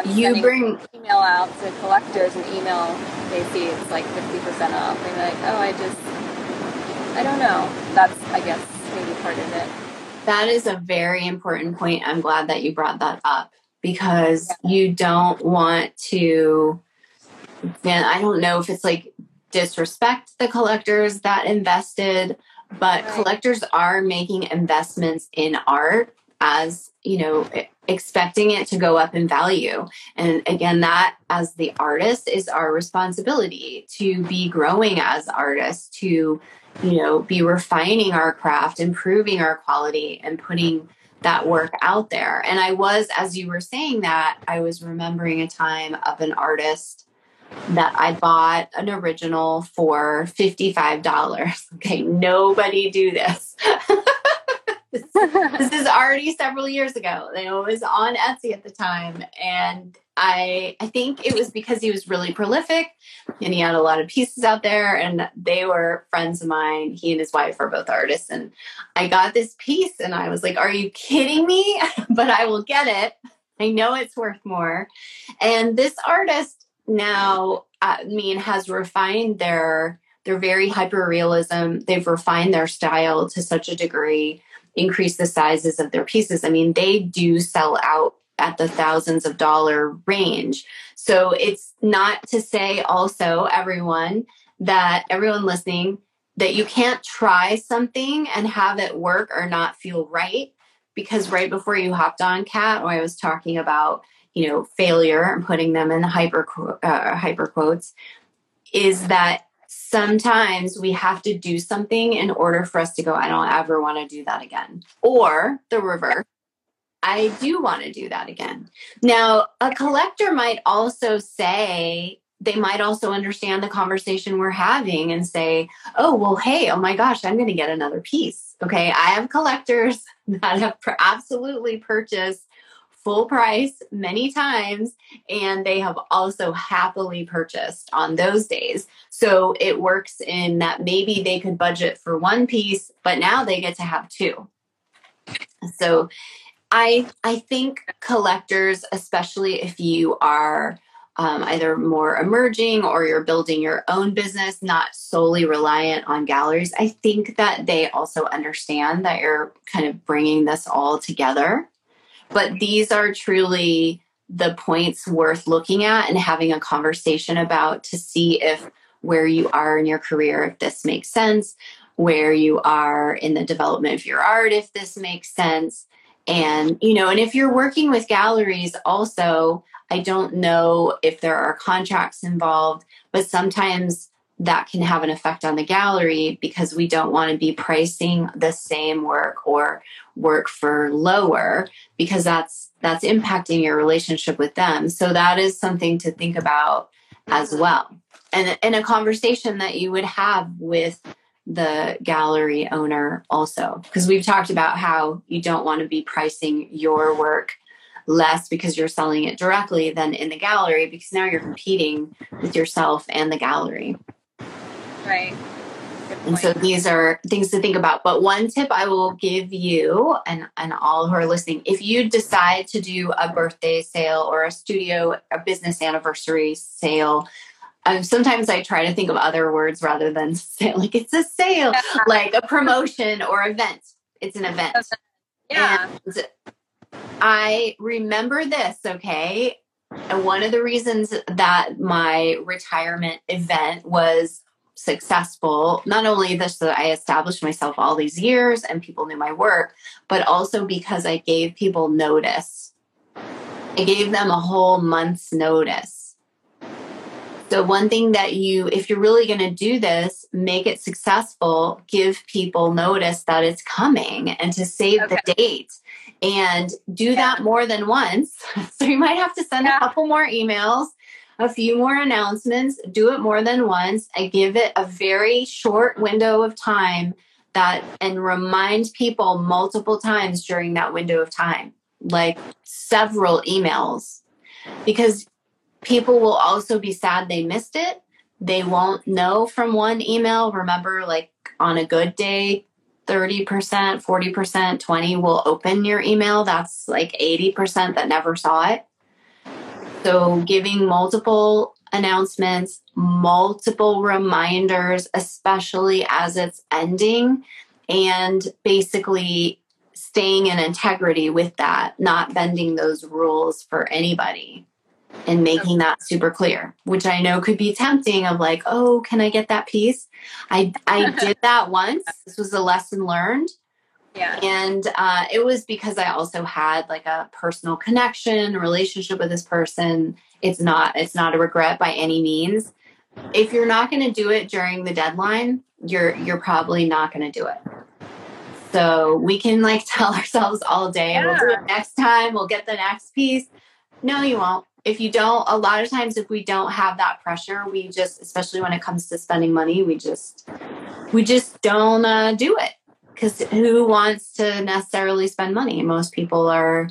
You bring email out to collectors and email they see it's like fifty percent off. They're like, oh, I just I don't know. That's I guess maybe part of it. That is a very important point. I'm glad that you brought that up because you don't want to then I don't know if it's like disrespect the collectors that invested, but right. collectors are making investments in art as, you know, expecting it to go up in value. And again, that as the artist is our responsibility to be growing as artists, to, you know, be refining our craft, improving our quality, and putting that work out there. And I was, as you were saying that, I was remembering a time of an artist that I bought an original for $55. [laughs] Okay, nobody do this. [laughs] this, this is [laughs] already several years ago. It was on Etsy at the time. And I I think it was because he was really prolific and he had a lot of pieces out there and they were friends of mine. He and his wife are both artists and I got this piece and I was like, "Are you kidding me?" [laughs] but I will get it. I know it's worth more. And this artist now uh, I mean has refined their they're very hyper realism. They've refined their style to such a degree, increased the sizes of their pieces. I mean, they do sell out at the thousands of dollar range. So it's not to say also, everyone, that everyone listening, that you can't try something and have it work or not feel right. Because right before you hopped on, Kat, when I was talking about, you know, failure and putting them in the hyper, uh, hyper quotes, is that sometimes we have to do something in order for us to go, I don't ever want to do that again. Or the reverse I do want to do that again. Now, a collector might also say, they might also understand the conversation we're having and say, oh, well, hey, oh my gosh, I'm going to get another piece. Okay. I have collectors [laughs] that have absolutely purchased full price many times and they have also happily purchased on those days. So it works in that maybe they could budget for one piece, but now they get to have two. So I I think collectors, especially if you are um, either more emerging or you're building your own business, not solely reliant on galleries, I think that they also understand that you're kind of bringing this all together. But these are truly the points worth looking at and having a conversation about to see if where you are in your career, if this makes sense, where you are in the development of your art, if this makes sense. And, you know, and if you're working with galleries also, I don't know if there are contracts involved, but sometimes that can have an effect on the gallery because we don't want to be pricing the same work or work for lower because that's that's impacting your relationship with them. So that is something to think about as well. And in a conversation that you would have with the gallery owner also because we've talked about how you don't want to be pricing your work less because you're selling it directly than in the gallery because now you're competing with yourself and the gallery right And so these are things to think about. But one tip I will give you and, and all who are listening, if you decide to do a birthday sale or a studio, a business anniversary sale, um, sometimes I try to think of other words rather than [laughs] say like it's a sale, like a promotion or event. It's an event. Yeah. And I remember this, okay? And one of the reasons that my retirement event was successful, not only this that I established myself all these years and people knew my work, but also because I gave people notice. I gave them a whole month's notice. So, one thing that you, if you're really going to do this, make it successful, give people notice that it's coming and to save okay. the date and do yeah. that more than once. [laughs] So, you might have to send yeah. a couple more emails a few more announcements, do it more than once, and give it a very short window of time that and remind people multiple times during that window of time, like several emails, because people will also be sad they missed it. They won't know from one email. Remember, like on a good day, 30%, 40%, 20 will open your email. That's like 80% that never saw it. So, giving multiple announcements, multiple reminders, especially as it's ending, and basically staying in integrity with that, not bending those rules for anybody and making that super clear which i know could be tempting of like oh can i get that piece? I i [laughs] did that once. This was a lesson learned yeah. And uh, it was because I also had like a personal connection, relationship with this person. It's not it's not a regret by any means. If you're not going to do it during the deadline, you're you're probably not going to do it. So we can like [laughs] tell ourselves all day, yeah. we'll do it next time, we'll get the next piece. No, you won't. If you don't, a lot of times if we don't have that pressure, we just, especially when it comes to spending money, we just, we just don't uh, do it because who wants to necessarily spend money? Most people are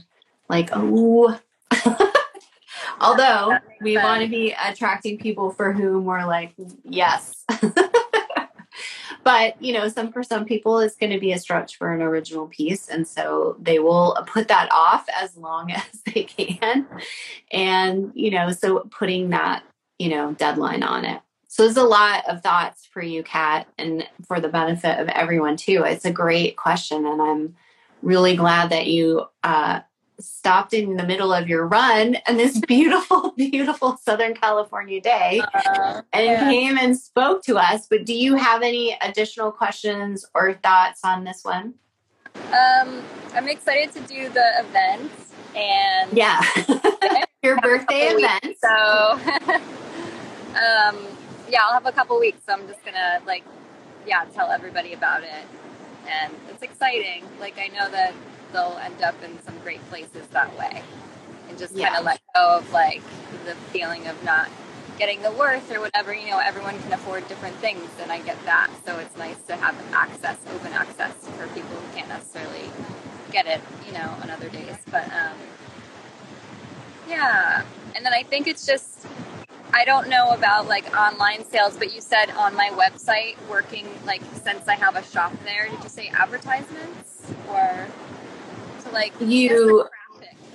like, oh. [laughs] Although we sense. want to be attracting people for whom we're like, yes. [laughs] but you know, some for some people it's going to be a stretch for an original piece, and so they will put that off as long [laughs] as they can. And you know, so putting that you know deadline on it. So there's a lot of thoughts for you, Kat, and for the benefit of everyone too. It's a great question, and I'm really glad that you uh, stopped in the middle of your run and this [laughs] beautiful, beautiful Southern California day uh, and yeah. came and spoke to us. But do you have any additional questions or thoughts on this one? Um, I'm excited to do the event and yeah, [laughs] your birthday [laughs] event. So, um, yeah, I'll have a couple weeks, so I'm just gonna like, yeah, tell everybody about it, and it's exciting. Like I know that they'll end up in some great places that way, and just kind of let go of like the feeling of not getting the worth or whatever. You know, everyone can afford different things, and I get that. So it's nice to have access, open access for people who can't necessarily get it, you know, on other days. But um, yeah, and then I think it's just I don't know about like online sales, but you said on my website working like since I have a shop there, did you say advertisements or to like you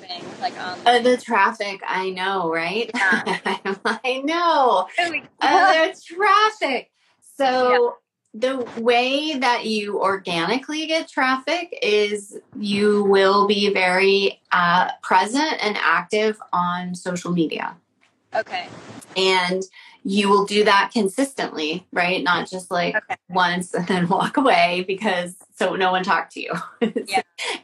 thing like um uh, the traffic I know, right? Yeah. [laughs] I know. Uh, the traffic. So [laughs] yeah. the way that you organically get traffic is you will be very uh, present and active on social media. Okay. And you will do that consistently, right? Not just like okay. once and then walk away because so no one talked to you. [laughs] yeah.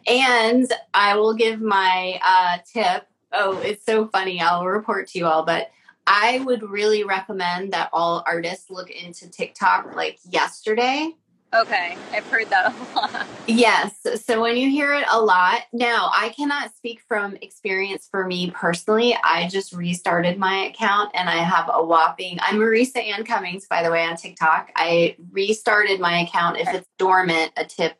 and I will give my uh, tip. Oh, it's so funny. I'll report to you all, but I would really recommend that all artists look into TikTok like yesterday Okay, I've heard that a [laughs] lot. Yes. So when you hear it a lot, now I cannot speak from experience for me personally. I just restarted my account and I have a whopping, I'm Marisa Anne Cummings, by the way, on TikTok. I restarted my account. If it's dormant, a tip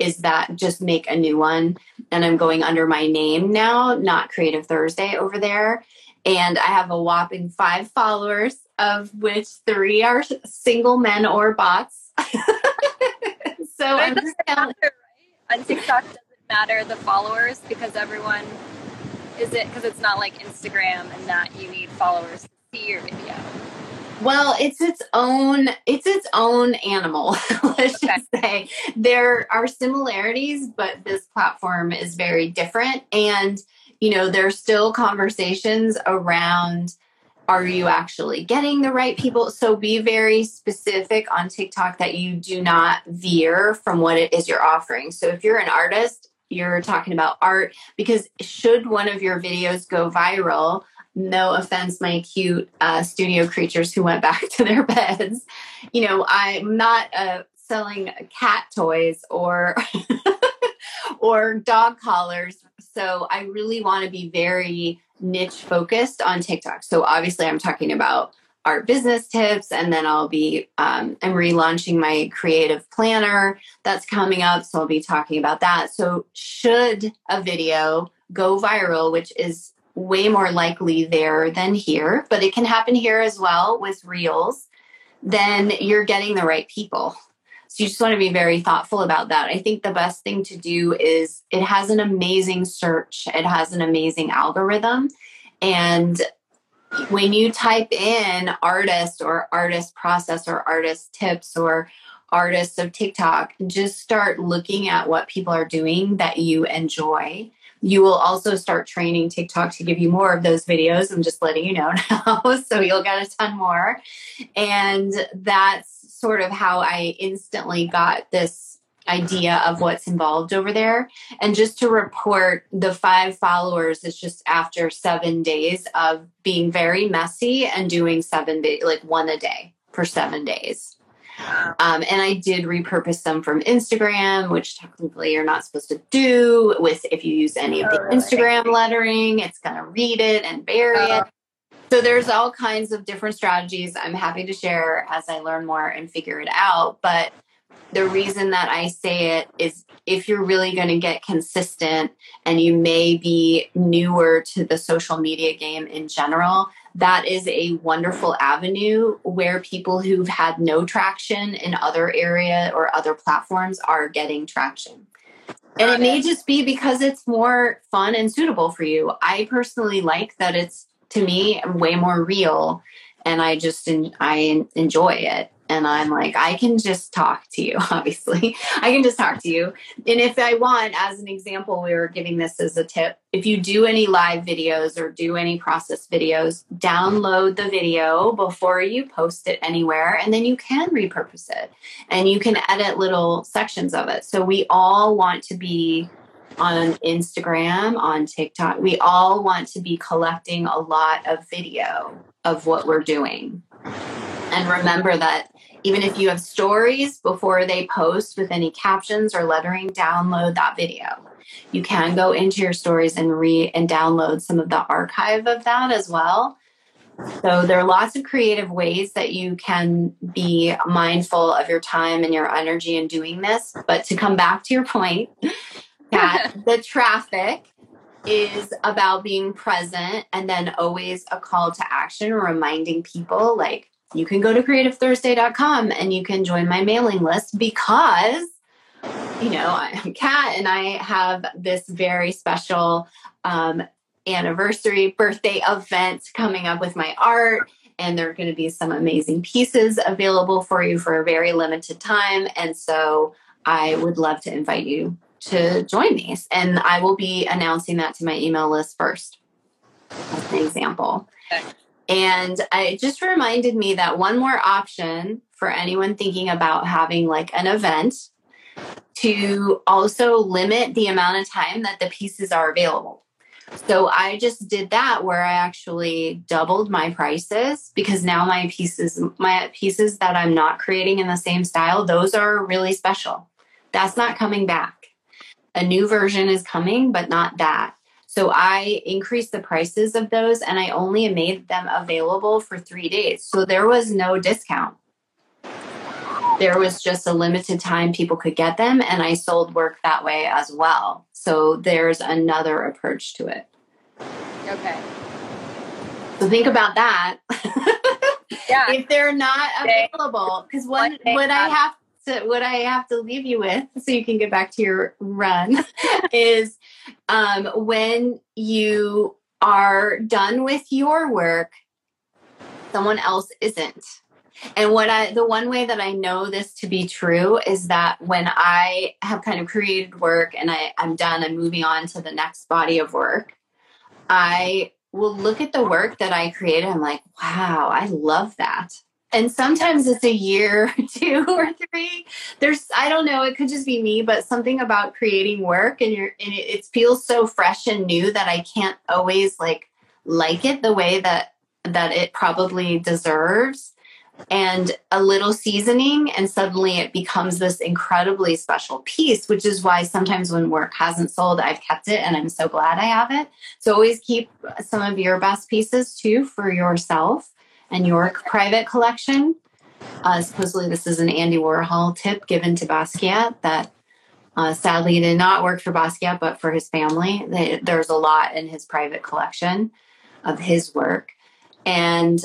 is that just make a new one. And I'm going under my name now, not Creative Thursday over there. And I have a whopping five followers, of which three are single men or bots [laughs] so I'm just matter, right? on TikTok doesn't matter the followers because everyone is it because it's not like Instagram and that you need followers to see your video. Well, it's its own it's its own animal. [laughs] Let's okay. just say there are similarities, but this platform is very different and you know, there's still conversations around are you actually getting the right people? So be very specific on TikTok that you do not veer from what it is you're offering. So if you're an artist, you're talking about art because should one of your videos go viral, no offense, my cute uh, studio creatures who went [laughs] back to their beds, you know, I'm not uh, selling cat toys or [laughs] or dog collars. So I really want to be very niche focused on TikTok. So obviously, I'm talking about art business tips, and then I'll be um, I'm relaunching my creative planner that's coming up. So I'll be talking about that. So should a video go viral, which is way more likely there than here, but it can happen here as well with reels, then you're getting the right people. So you just want to be very thoughtful about that. I think the best thing to do is it has an amazing search, it has an amazing algorithm. And when you type in artist or artist process or artist tips or artists of TikTok, just start looking at what people are doing that you enjoy. You will also start training TikTok to give you more of those videos. I'm just letting you know [laughs] now. so you'll get a ton more. And that's sort of how I instantly got this idea of what's involved over there. And just to report, the five followers is just after seven days of being very messy and doing seven days, like one a day for seven days. Um, and I did repurpose them from Instagram, which technically you're not supposed to do. With if you use any of the Instagram lettering, it's going to read it and bury it. So there's all kinds of different strategies I'm happy to share as I learn more and figure it out. But the reason that I say it is if you're really going to get consistent and you may be newer to the social media game in general, that is a wonderful avenue where people who've had no traction in other area or other platforms are getting traction. And it may just be because it's more fun and suitable for you. I personally like that it's to me way more real and i just i enjoy it. And i'm like i can just talk to you [laughs] obviously. I can just talk to you. And if i want as an example we were giving this as a tip if you do any live videos or do any process videos download the video before you post it anywhere and then you can repurpose it. And you can edit little sections of it. So we all want to be on Instagram, on TikTok. We all want to be collecting a lot of video of what we're doing. And remember that even if you have stories before they post with any captions or lettering, download that video. You can go into your stories and read and download some of the archive of that as well. So there are lots of creative ways that you can be mindful of your time and your energy in doing this. But to come back to your point, that [laughs] the traffic is about being present and then always a call to action reminding people like you can go to creativethursday.com and you can join my mailing list because you know i'm kat and i have this very special um, anniversary birthday event coming up with my art and there are going to be some amazing pieces available for you for a very limited time. And so i would love to invite you to join these. And I will be announcing that to my email list first, as an example. Okay. And it just reminded me that one more option for anyone thinking about having like an event to also limit the amount of time that the pieces are available. So I just did that where I actually doubled my prices because now my pieces my pieces that I'm not creating in the same style, those are really special. That's not coming back a new version is coming, but not that. So I increased the prices of those and I only made them available for three days. So there was no discount. There was just a limited time people could get them, and I sold work that way as well. So there's another approach to it. Okay. So think about that. [laughs] yeah. if they're not available, because what, when I have what I have to leave you with, so you can get back to your run, [laughs] is um, when you are done with your work, someone else isn't. And what I, the one way that I know this to be true is that when I have kind of created work and I, I'm done, I'm moving on to the next body of work, I will look at the work that I created. And I'm like, wow, I love that. And sometimes it's a year, [laughs] two or three. There's, I don't know, it could just be me, but something about creating work and you're, and it, it feels so fresh and new that I can't always like like it the way that that it probably deserves. And a little seasoning and suddenly it becomes this incredibly special piece which is why sometimes when work hasn't sold i've kept it and i'm so glad i have it. So always keep some of your best pieces too for yourself and York private collection uh, supposedly this is an andy warhol tip given to basquiat that uh, sadly did not work for basquiat but for his family they, there's a lot in his private collection of his work and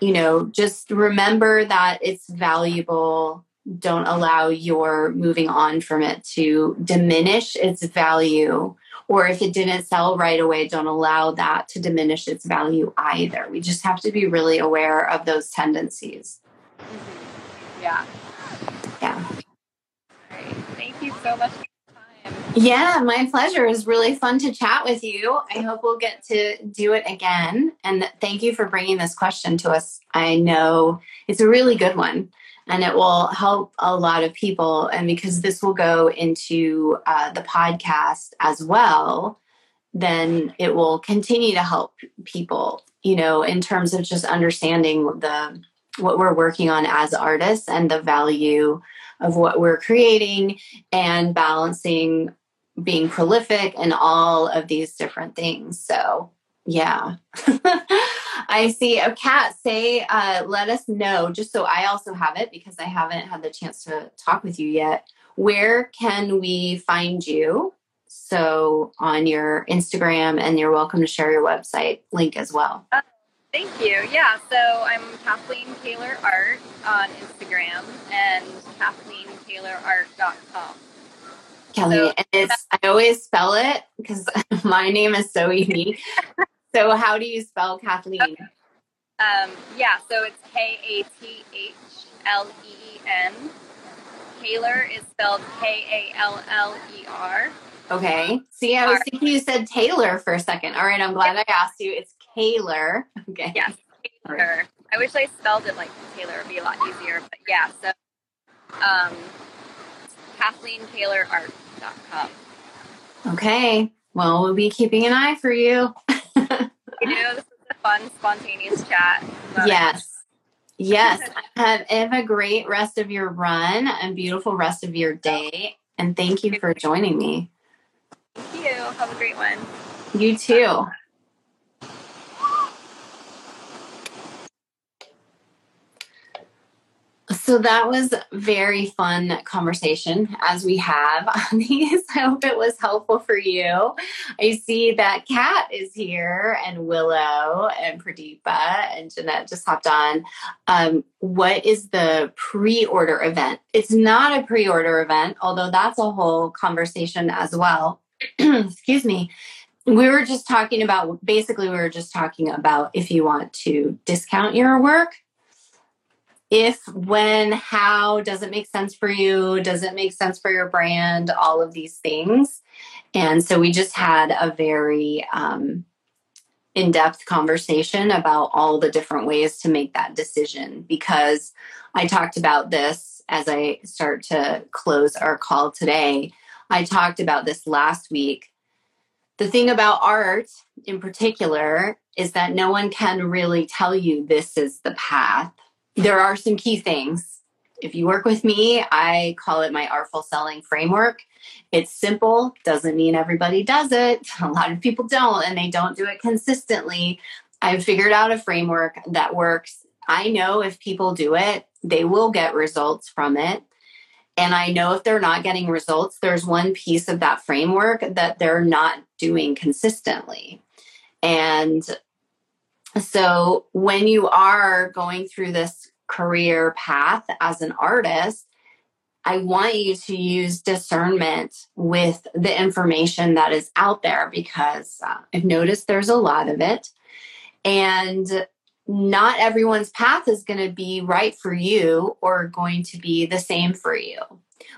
you know, just remember that it's valuable. Don't allow your moving on from it to diminish its value. Or if it didn't sell right away, don't allow that to diminish its value either. We just have to be really aware of those tendencies. Mm-hmm. Yeah. Yeah. Thank you so much for your time. yeah, my pleasure. It was really fun to chat with you. I hope we'll get to do it again. And thank you for bringing this question to us. I know it's a really good one and it will help a lot of people. And because this will go into uh, the podcast as well, then it will continue to help people, you know, in terms of just understanding the what we're working on as artists and the value of what we're creating and balancing being prolific and all of these different things. So, yeah. [laughs] I see a cat say, uh, let us know, just so I also have it because I haven't had the chance to talk with you yet. Where can we find you? So, on your Instagram, and you're welcome to share your website link as well. Uh, thank you. Yeah, so I'm Kathleen Taylor Art on Instagram and KathleenTaylorArt.com. Kelly. So, and it's I always spell it because [laughs] my name is so unique. [laughs] so how do you spell Kathleen? Um, yeah, so it's K A T H L E N. Taylor is spelled K A L L E R. Okay. See, I was thinking you said Taylor for a second. All right, I'm glad I asked you. It's Taylor. [laughs] Okay. Yes, Taylor. I wish I spelled it like Taylor would be a lot easier, but yeah. So, um, Kathleen Taylor Okay. Well, we'll be keeping an eye for you. [laughs] you know, this is a fun, spontaneous chat. Yes. Yes. [laughs] have, have a great rest of your run and beautiful rest of your day. And thank you for joining me. Thank you. Have a great one. You too. So that was very fun conversation as we have [laughs] on these. I hope it was helpful for you. I see that Kat is here and Willow and Pradeepa and Jeanette just hopped on. Um, what is the pre-order event? It's not a pre-order event, although that's a whole conversation as well. [clears throat] Excuse me we were just talking about basically we were just talking about if you want to discount your work if, when, how, does it make sense for you? Does it make sense for your brand? All of these things. And so we just had a very um, in depth conversation about all the different ways to make that decision because I talked about this as I start to close our call today. I talked about this last week. The thing about art in particular is that no one can really tell you this is the path there are some key things. If you work with me, I call it my artful selling framework. It's simple, doesn't mean everybody does it. [laughs] A lot of people don't, and they don't do it consistently. I've figured out a framework that works. I know if people do it, they will get results from it. And I know if they're not getting results, there's one piece of that framework that they're not doing consistently. And so when you are going through this career path as an artist, I want you to use discernment with the information that is out there because uh, I've noticed there's a lot of it. And not everyone's path is going to be right for you or going to be the same for you.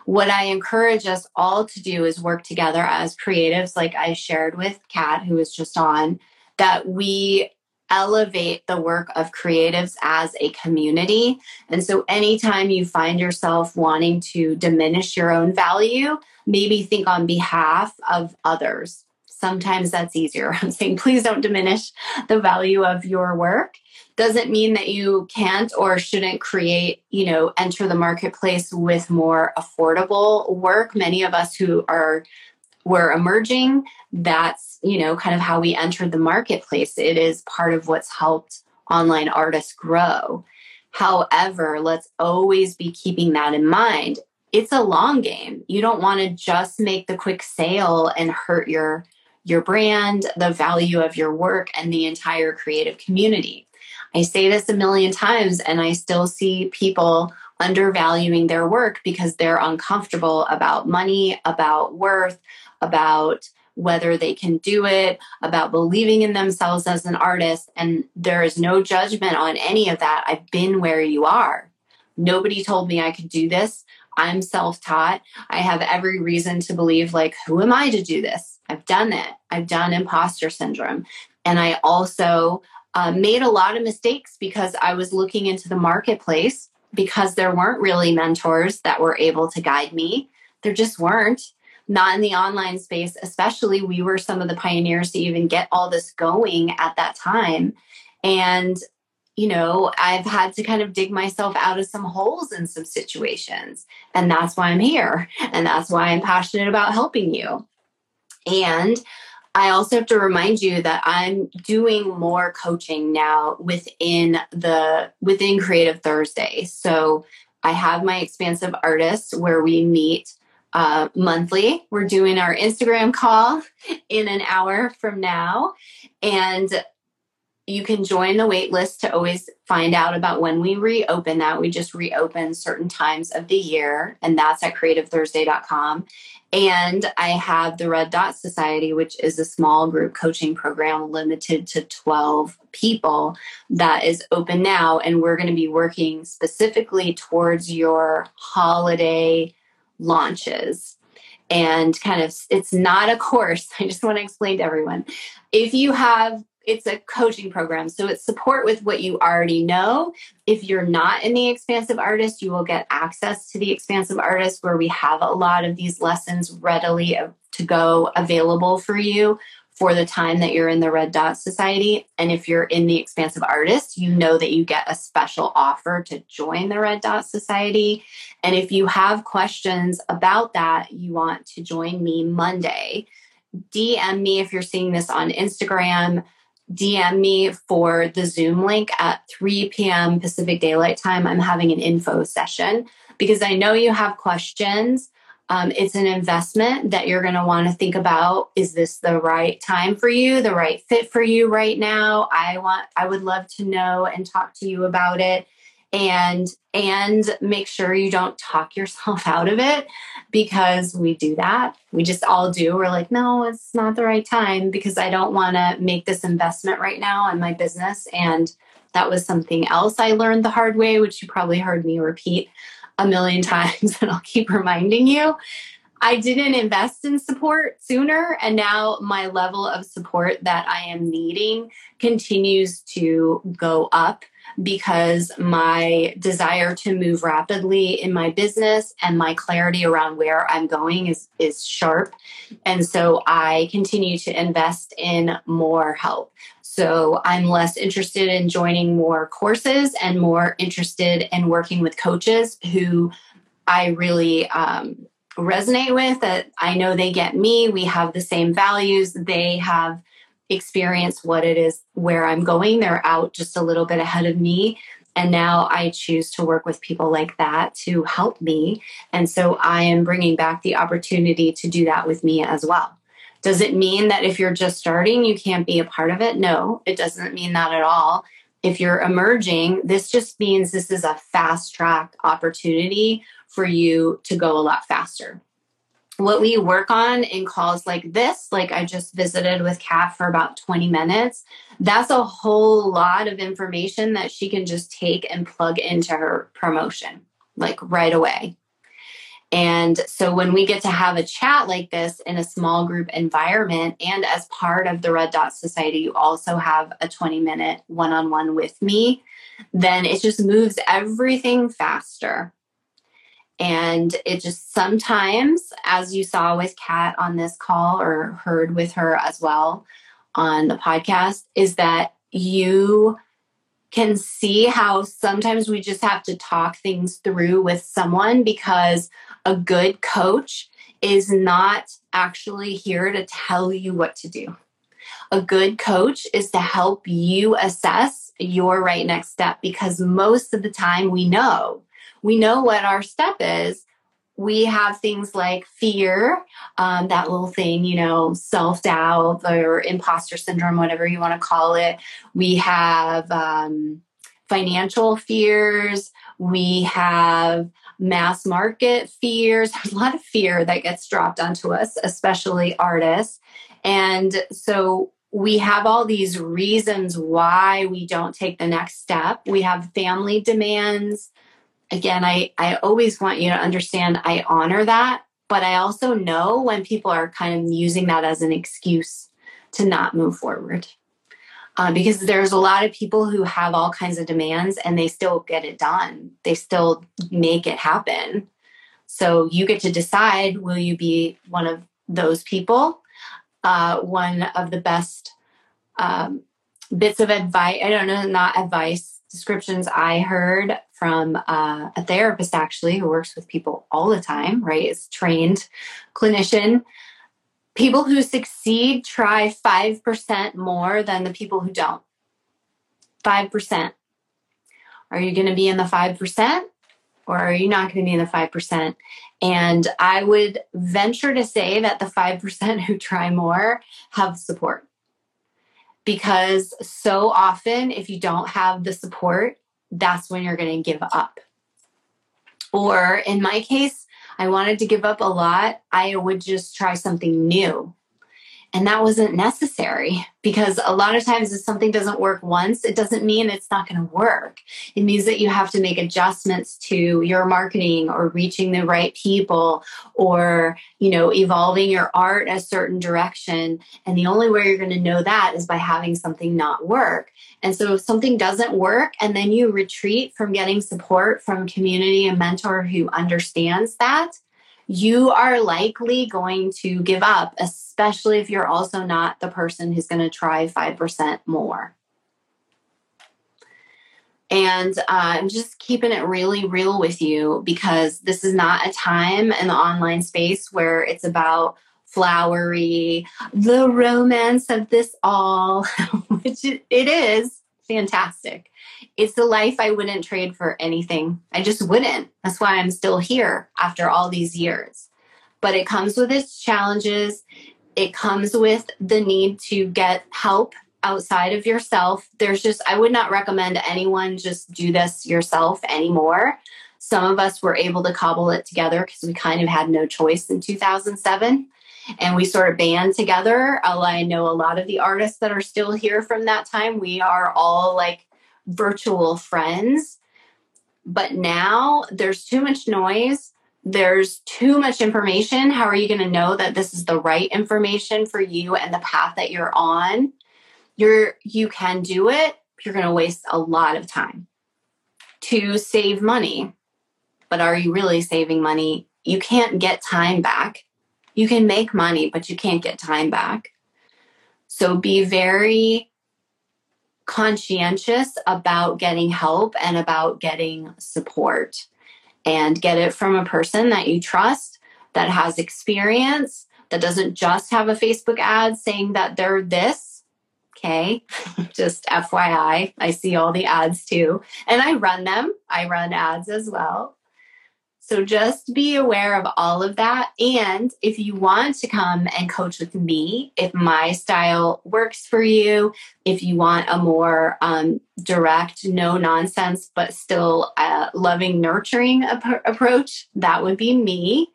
What I encourage us all to do is work together as creatives, like I shared with Kat, who was just on, that we elevate the work of creatives as a community. And so, anytime you find yourself wanting to diminish your own value, maybe think on behalf of others. Sometimes that's easier. [laughs] I'm saying, please don't diminish the value of your work. Doesn't mean that you can't or shouldn't create, you know, enter the marketplace with more affordable work. Many of us who are were emerging that's you know kind of how we entered the marketplace. It is part of what's helped online artists grow. However let's always be keeping that in mind. It's a long game. You don't want to just make the quick sale and hurt your your brand the value of your work and the entire creative community. I say this a million times and i still see people undervaluing their work because they're uncomfortable about money about worth about whether they can do it, about believing in themselves as an artist. And there is no judgment on any of that. I've been where you are. Nobody told me I could do this. I'm self taught. I have every reason to believe, like, who am I to do this? I've done it. I've done imposter syndrome. And I also uh, made a lot of mistakes because I was looking into the marketplace because there weren't really mentors that were able to guide me. There just weren't not in the online space, especially. We were some of the pioneers to even get all this going at that time. And, you know, I've had to kind of dig myself out of some holes in some situations. And that's why I'm here. And that's why I'm passionate about helping you. And I also have to remind you that I'm doing more coaching now within the within Creative Thursday. So I have my expansive artists where we meet uh, monthly. We're doing our Instagram call in an hour from now. And you can join the wait list to always find out about when we reopen that. We just reopen certain times of the year, and that's at creativethursday.com. And I have the Red Dot Society, which is a small group coaching program limited to 12 people that is open now. And we're going to be working specifically towards your holiday launches. And kind of it's not a course. [laughs] I just want to explain to everyone. If you have it's a coaching program so it's support with what you already know. If you're not in the expansive artist you will get access to the expansive artist where we have a lot of these lessons readily uh, to go available for you for the time that you're in the Red Dot Society. And if you're in the Expansive Artist, you know that you get a special offer to join the Red Dot Society. And if you have questions about that, you want to join me Monday, DM me if you're seeing this on Instagram. DM me for the Zoom link at 3 p.m. Pacific Daylight Time. I'm having an info session because I know you have questions um, it's an investment that you're going to want to think about. Is this the right time for you, the right fit for you right now? I want, I would love to know and talk to you about it and and make sure you don't talk [laughs] yourself out of it because we do that we just all do we're like no it's not the right time because i don't want to make this investment right now in my business and that was something else i learned the hard way which you probably heard me repeat a million [laughs] times and I'll keep reminding you. I didn't invest in support sooner, and now my level of support that I am needing continues to go up because my desire to move rapidly in my business and my clarity around where I'm going is is sharp. And so I continue to invest in more help. So I'm less interested in joining more courses and more interested in working with coaches who I really um, resonate with. That I know they get me. We have the same values. They have experienced what it is where I'm going. They're out just a little bit ahead of me. And now I choose to work with people like that to help me. And so I am bringing back the opportunity to do that with me as well. Does it mean that if you're just starting, you can't be a part of it? No, it doesn't mean that at all. If you're emerging, this just means this is a fast track opportunity for you to go a lot faster what we work on in calls like this, like I just visited with Kat for about 20 minutes, that's a whole lot of information that she can just take and plug into her promotion, like right away. And so when we get to have a chat like this in a small group environment, and as part of the Red Dot Society, you also have a 20 minute one on one with me, then it just moves everything faster. And it just sometimes, as you saw with Kat on this call or heard with her as well on the podcast, is that you can see how sometimes we just have to talk things through with someone because a good coach is not actually here to tell you what to do. A good coach is to help you assess your right next step because most of the time we know we know what our step is. We have things like fear, um, that little thing, you know, self doubt or imposter syndrome, whatever you want to call it. We have um, financial fears. We have mass market fears. [laughs] There's a lot of fear that gets dropped onto us, especially artists. And so we have all these reasons why we don't take the next step. We have family demands again, I, I always want you to understand I honor that, but I also know when people are kind of using that as an excuse to not move forward. Uh, because there's a lot of people who have all kinds of demands and they still get it done. They still make it happen. So you get to decide will you be one of those people? Uh, one of the best um, bits of advice, I don't know, not advice, descriptions I heard from uh, a therapist actually who works with people all the time, right? Is trained clinician. People who succeed try 5% more than the people who don't. 5%. Are you going to be in the 5% or are you not going to be in the 5%? And I would venture to say that the 5% [laughs] who try more have support. Because so often, if you don't have the support, that's when you're going to give up. Or in my case, I wanted to give up a lot. I would just try something new. And that wasn't necessary because a lot of times if something doesn't work once, it doesn't mean it's not going to work. It means that you have to make adjustments to your marketing or reaching the right people or, you know, evolving your art a certain direction. And the only way you're going to know that is by having something not work. And so if something doesn't work and then you retreat from getting support from community and mentor who understands that, you are likely going to give up, especially if you're also not the person who's going to try 5% more. And uh, I'm just keeping it really real with you because this is not a time in the online space where it's about flowery, the romance of this all, [laughs] which it is fantastic. It's the life I wouldn't trade for anything. I just wouldn't. That's why I'm still here after all these years. But it comes with its challenges. It comes with the need to get help outside of yourself. There's just, I would not recommend anyone just do this yourself anymore. Some of us were able to cobble it together because we kind of had no choice in 2007 and we sort of band together. I know a lot of the artists that are still here from that time. We are all like virtual friends. But now there's too much noise. There's too much information. How are you going to know that this is the right information for you and the path that you're on? You're you can do it. You're going to waste a lot of time to save money. But are you really saving money? You can't get time back. You can make money, but you can't get time back. So be very conscientious about getting help and about getting support and get it from a person that you trust that has experience that doesn't just have a Facebook ad saying that they're this. Okay, [laughs] just FYI, I see all the ads too, and I run them. I run ads as well. So just be aware of all of that. And if you want to come and coach with me, if my style works for you, if you want a more um, direct, no nonsense, but still uh, loving, nurturing ap- approach, that would be me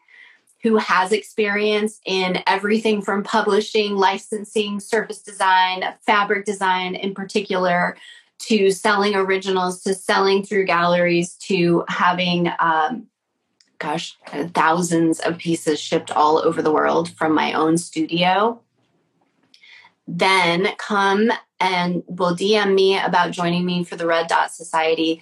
who has experience in everything from publishing, licensing, surface design, fabric design in particular, to selling originals, to selling through galleries, to having, um, gosh, thousands of pieces shipped all over the world from my own studio. Then come and will DM me about joining me for the Red Dot Society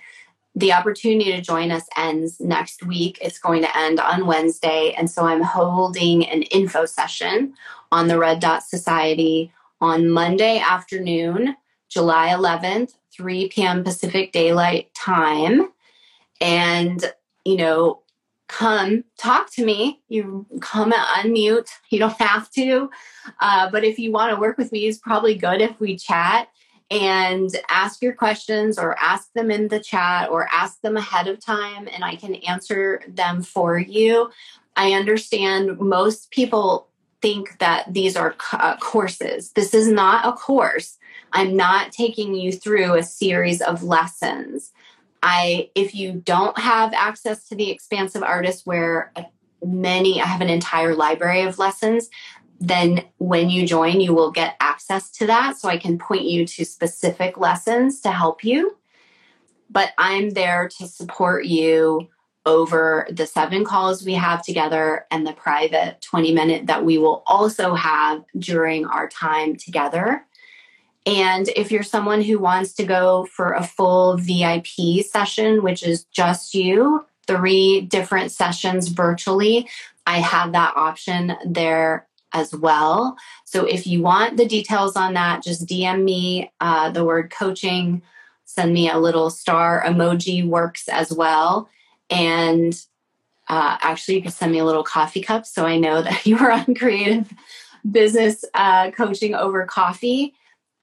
the opportunity to join us ends next week. It's going to end on Wednesday. And so I'm holding an info session on the Red Dot Society on Monday afternoon, July 11th, 3 p.m. Pacific Daylight Time. And, you know, come talk to me. You come unmute. You don't have to. Uh, but if you want to work with me, it's probably good if we chat and ask your questions or ask them in the chat or ask them ahead of time and I can answer them for you. I understand most people think that these are uh, courses. This is not a course. I'm not taking you through a series of lessons. I if you don't have access to the expansive artist where many I have an entire library of lessons, then when you join, you will get access to that. So I can point you to specific lessons to help you. But I'm there to support you over the seven calls we have together and the private 20 minute that we will also have during our time together. And if you're someone who wants to go for a full VIP session, which is just you, three different sessions virtually, I have that option there as well. So if you want the details on that, just DM me uh, the word coaching, send me a little star emoji works as well. And uh, actually, you can send me a little coffee cup so I know that [laughs] you are on creative business uh, coaching over coffee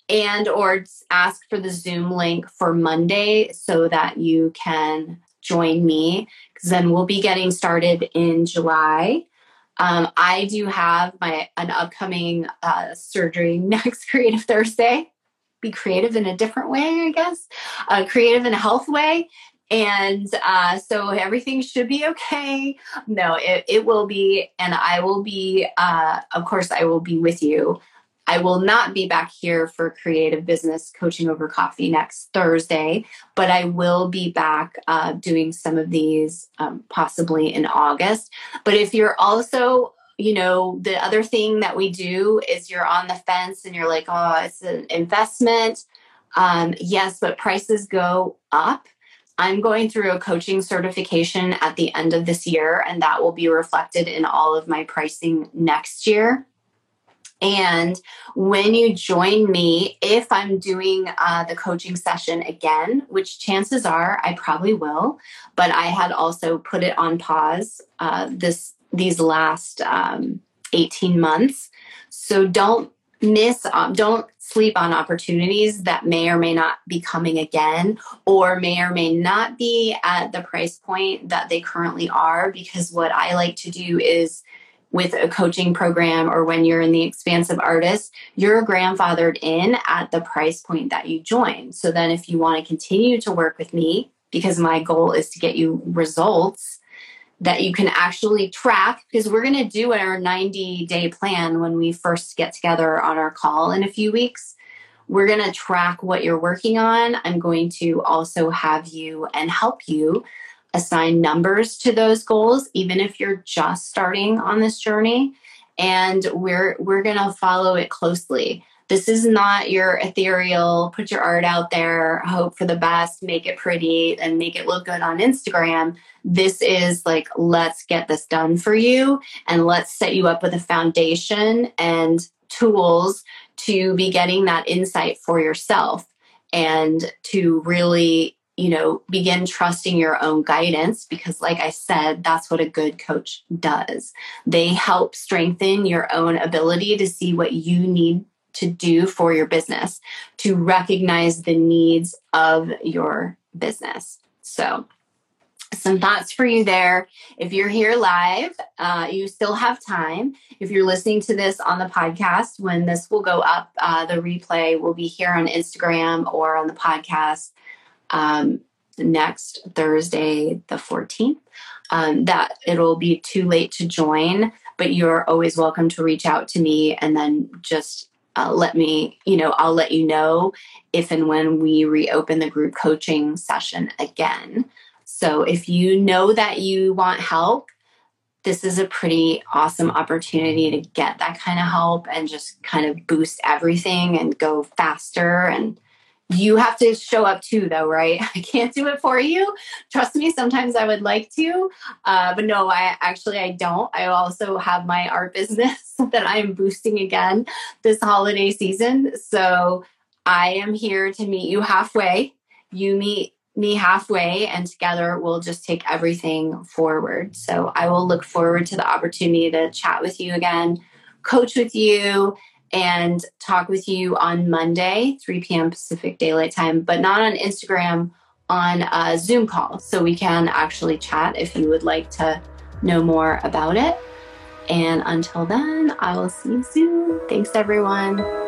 and or ask for the zoom link for monday so that you can join me because then we'll be getting started in july um, I do have my an upcoming uh, surgery [laughs] next Creative Thursday. Be creative in a different way, I guess. Uh, creative in a health way. And uh, so everything should be okay. No, it, it will be. And I will be, uh, of course, I will be with you I will not be back here for creative business coaching over coffee next Thursday, but I will be back uh, doing some of these um, possibly in August. But if you're also you know, the other thing that we do is you're on the fence and you're like, oh, it's an investment. Um, yes, but prices go up. I'm going through a coaching certification at the end of this year, and that will be reflected in all of my pricing next year. And when you join me, if I'm doing uh, the coaching session again, which chances are I probably will, but I had also put it on pause uh, this these last um, 18 months. So don't miss, um, don't sleep on opportunities that may or may not be coming again, or may or may not be at the price point that they currently are. Because what I like to do is with a coaching program or when you're in the expansive artist, you're grandfathered in at the price point that you join. So then if you want to continue to work with me, because my goal is to get you results that you can actually track, because we're going to do our 90 day plan when we first get together on our call in a few weeks. We're going to track what you're working on. I'm going to also have you and help you assign numbers to those goals even if you're just starting on this journey. And we're we're going to follow it closely. This is not your ethereal put your art out there hope for the best make it pretty and make it look good on instagram. This is like let's get this done for you and let's set you up with a foundation and tools to be getting that insight for yourself and to really you know, begin trusting your own guidance because, like I said, that's what a good coach does. They help strengthen your own ability to see what you need to do for your business, to recognize the needs of your business. So, some thoughts for you there. If you're here live, uh, you still have time. If you're listening to this on the podcast, when this will go up, uh, the replay will be here on Instagram or on the podcast um, next Thursday, the 14th. Um, that it'll be too late to join, but you're always welcome to reach out to me and then just uh, let me, you know, I'll let you know if and when we reopen the group coaching session again. So if you know that you want help, this is a pretty awesome opportunity to get that kind of help and just kind of boost everything and go faster and you have to show up too though right? [laughs] I can't do it for you. Trust me sometimes i would like to uh, but no i actually i don't. I also have my art [laughs] business that i'm boosting again this holiday season. So i am here to meet you halfway. You meet me halfway and together we'll just take everything forward. So i will look forward to the opportunity to chat with you again coach with you and talk with you on Monday, 3 p.m. Pacific Daylight Time, but not on Instagram, on a Zoom call. So we can actually chat if you would like to know more about it. And until then, I will see you soon. Thanks, everyone.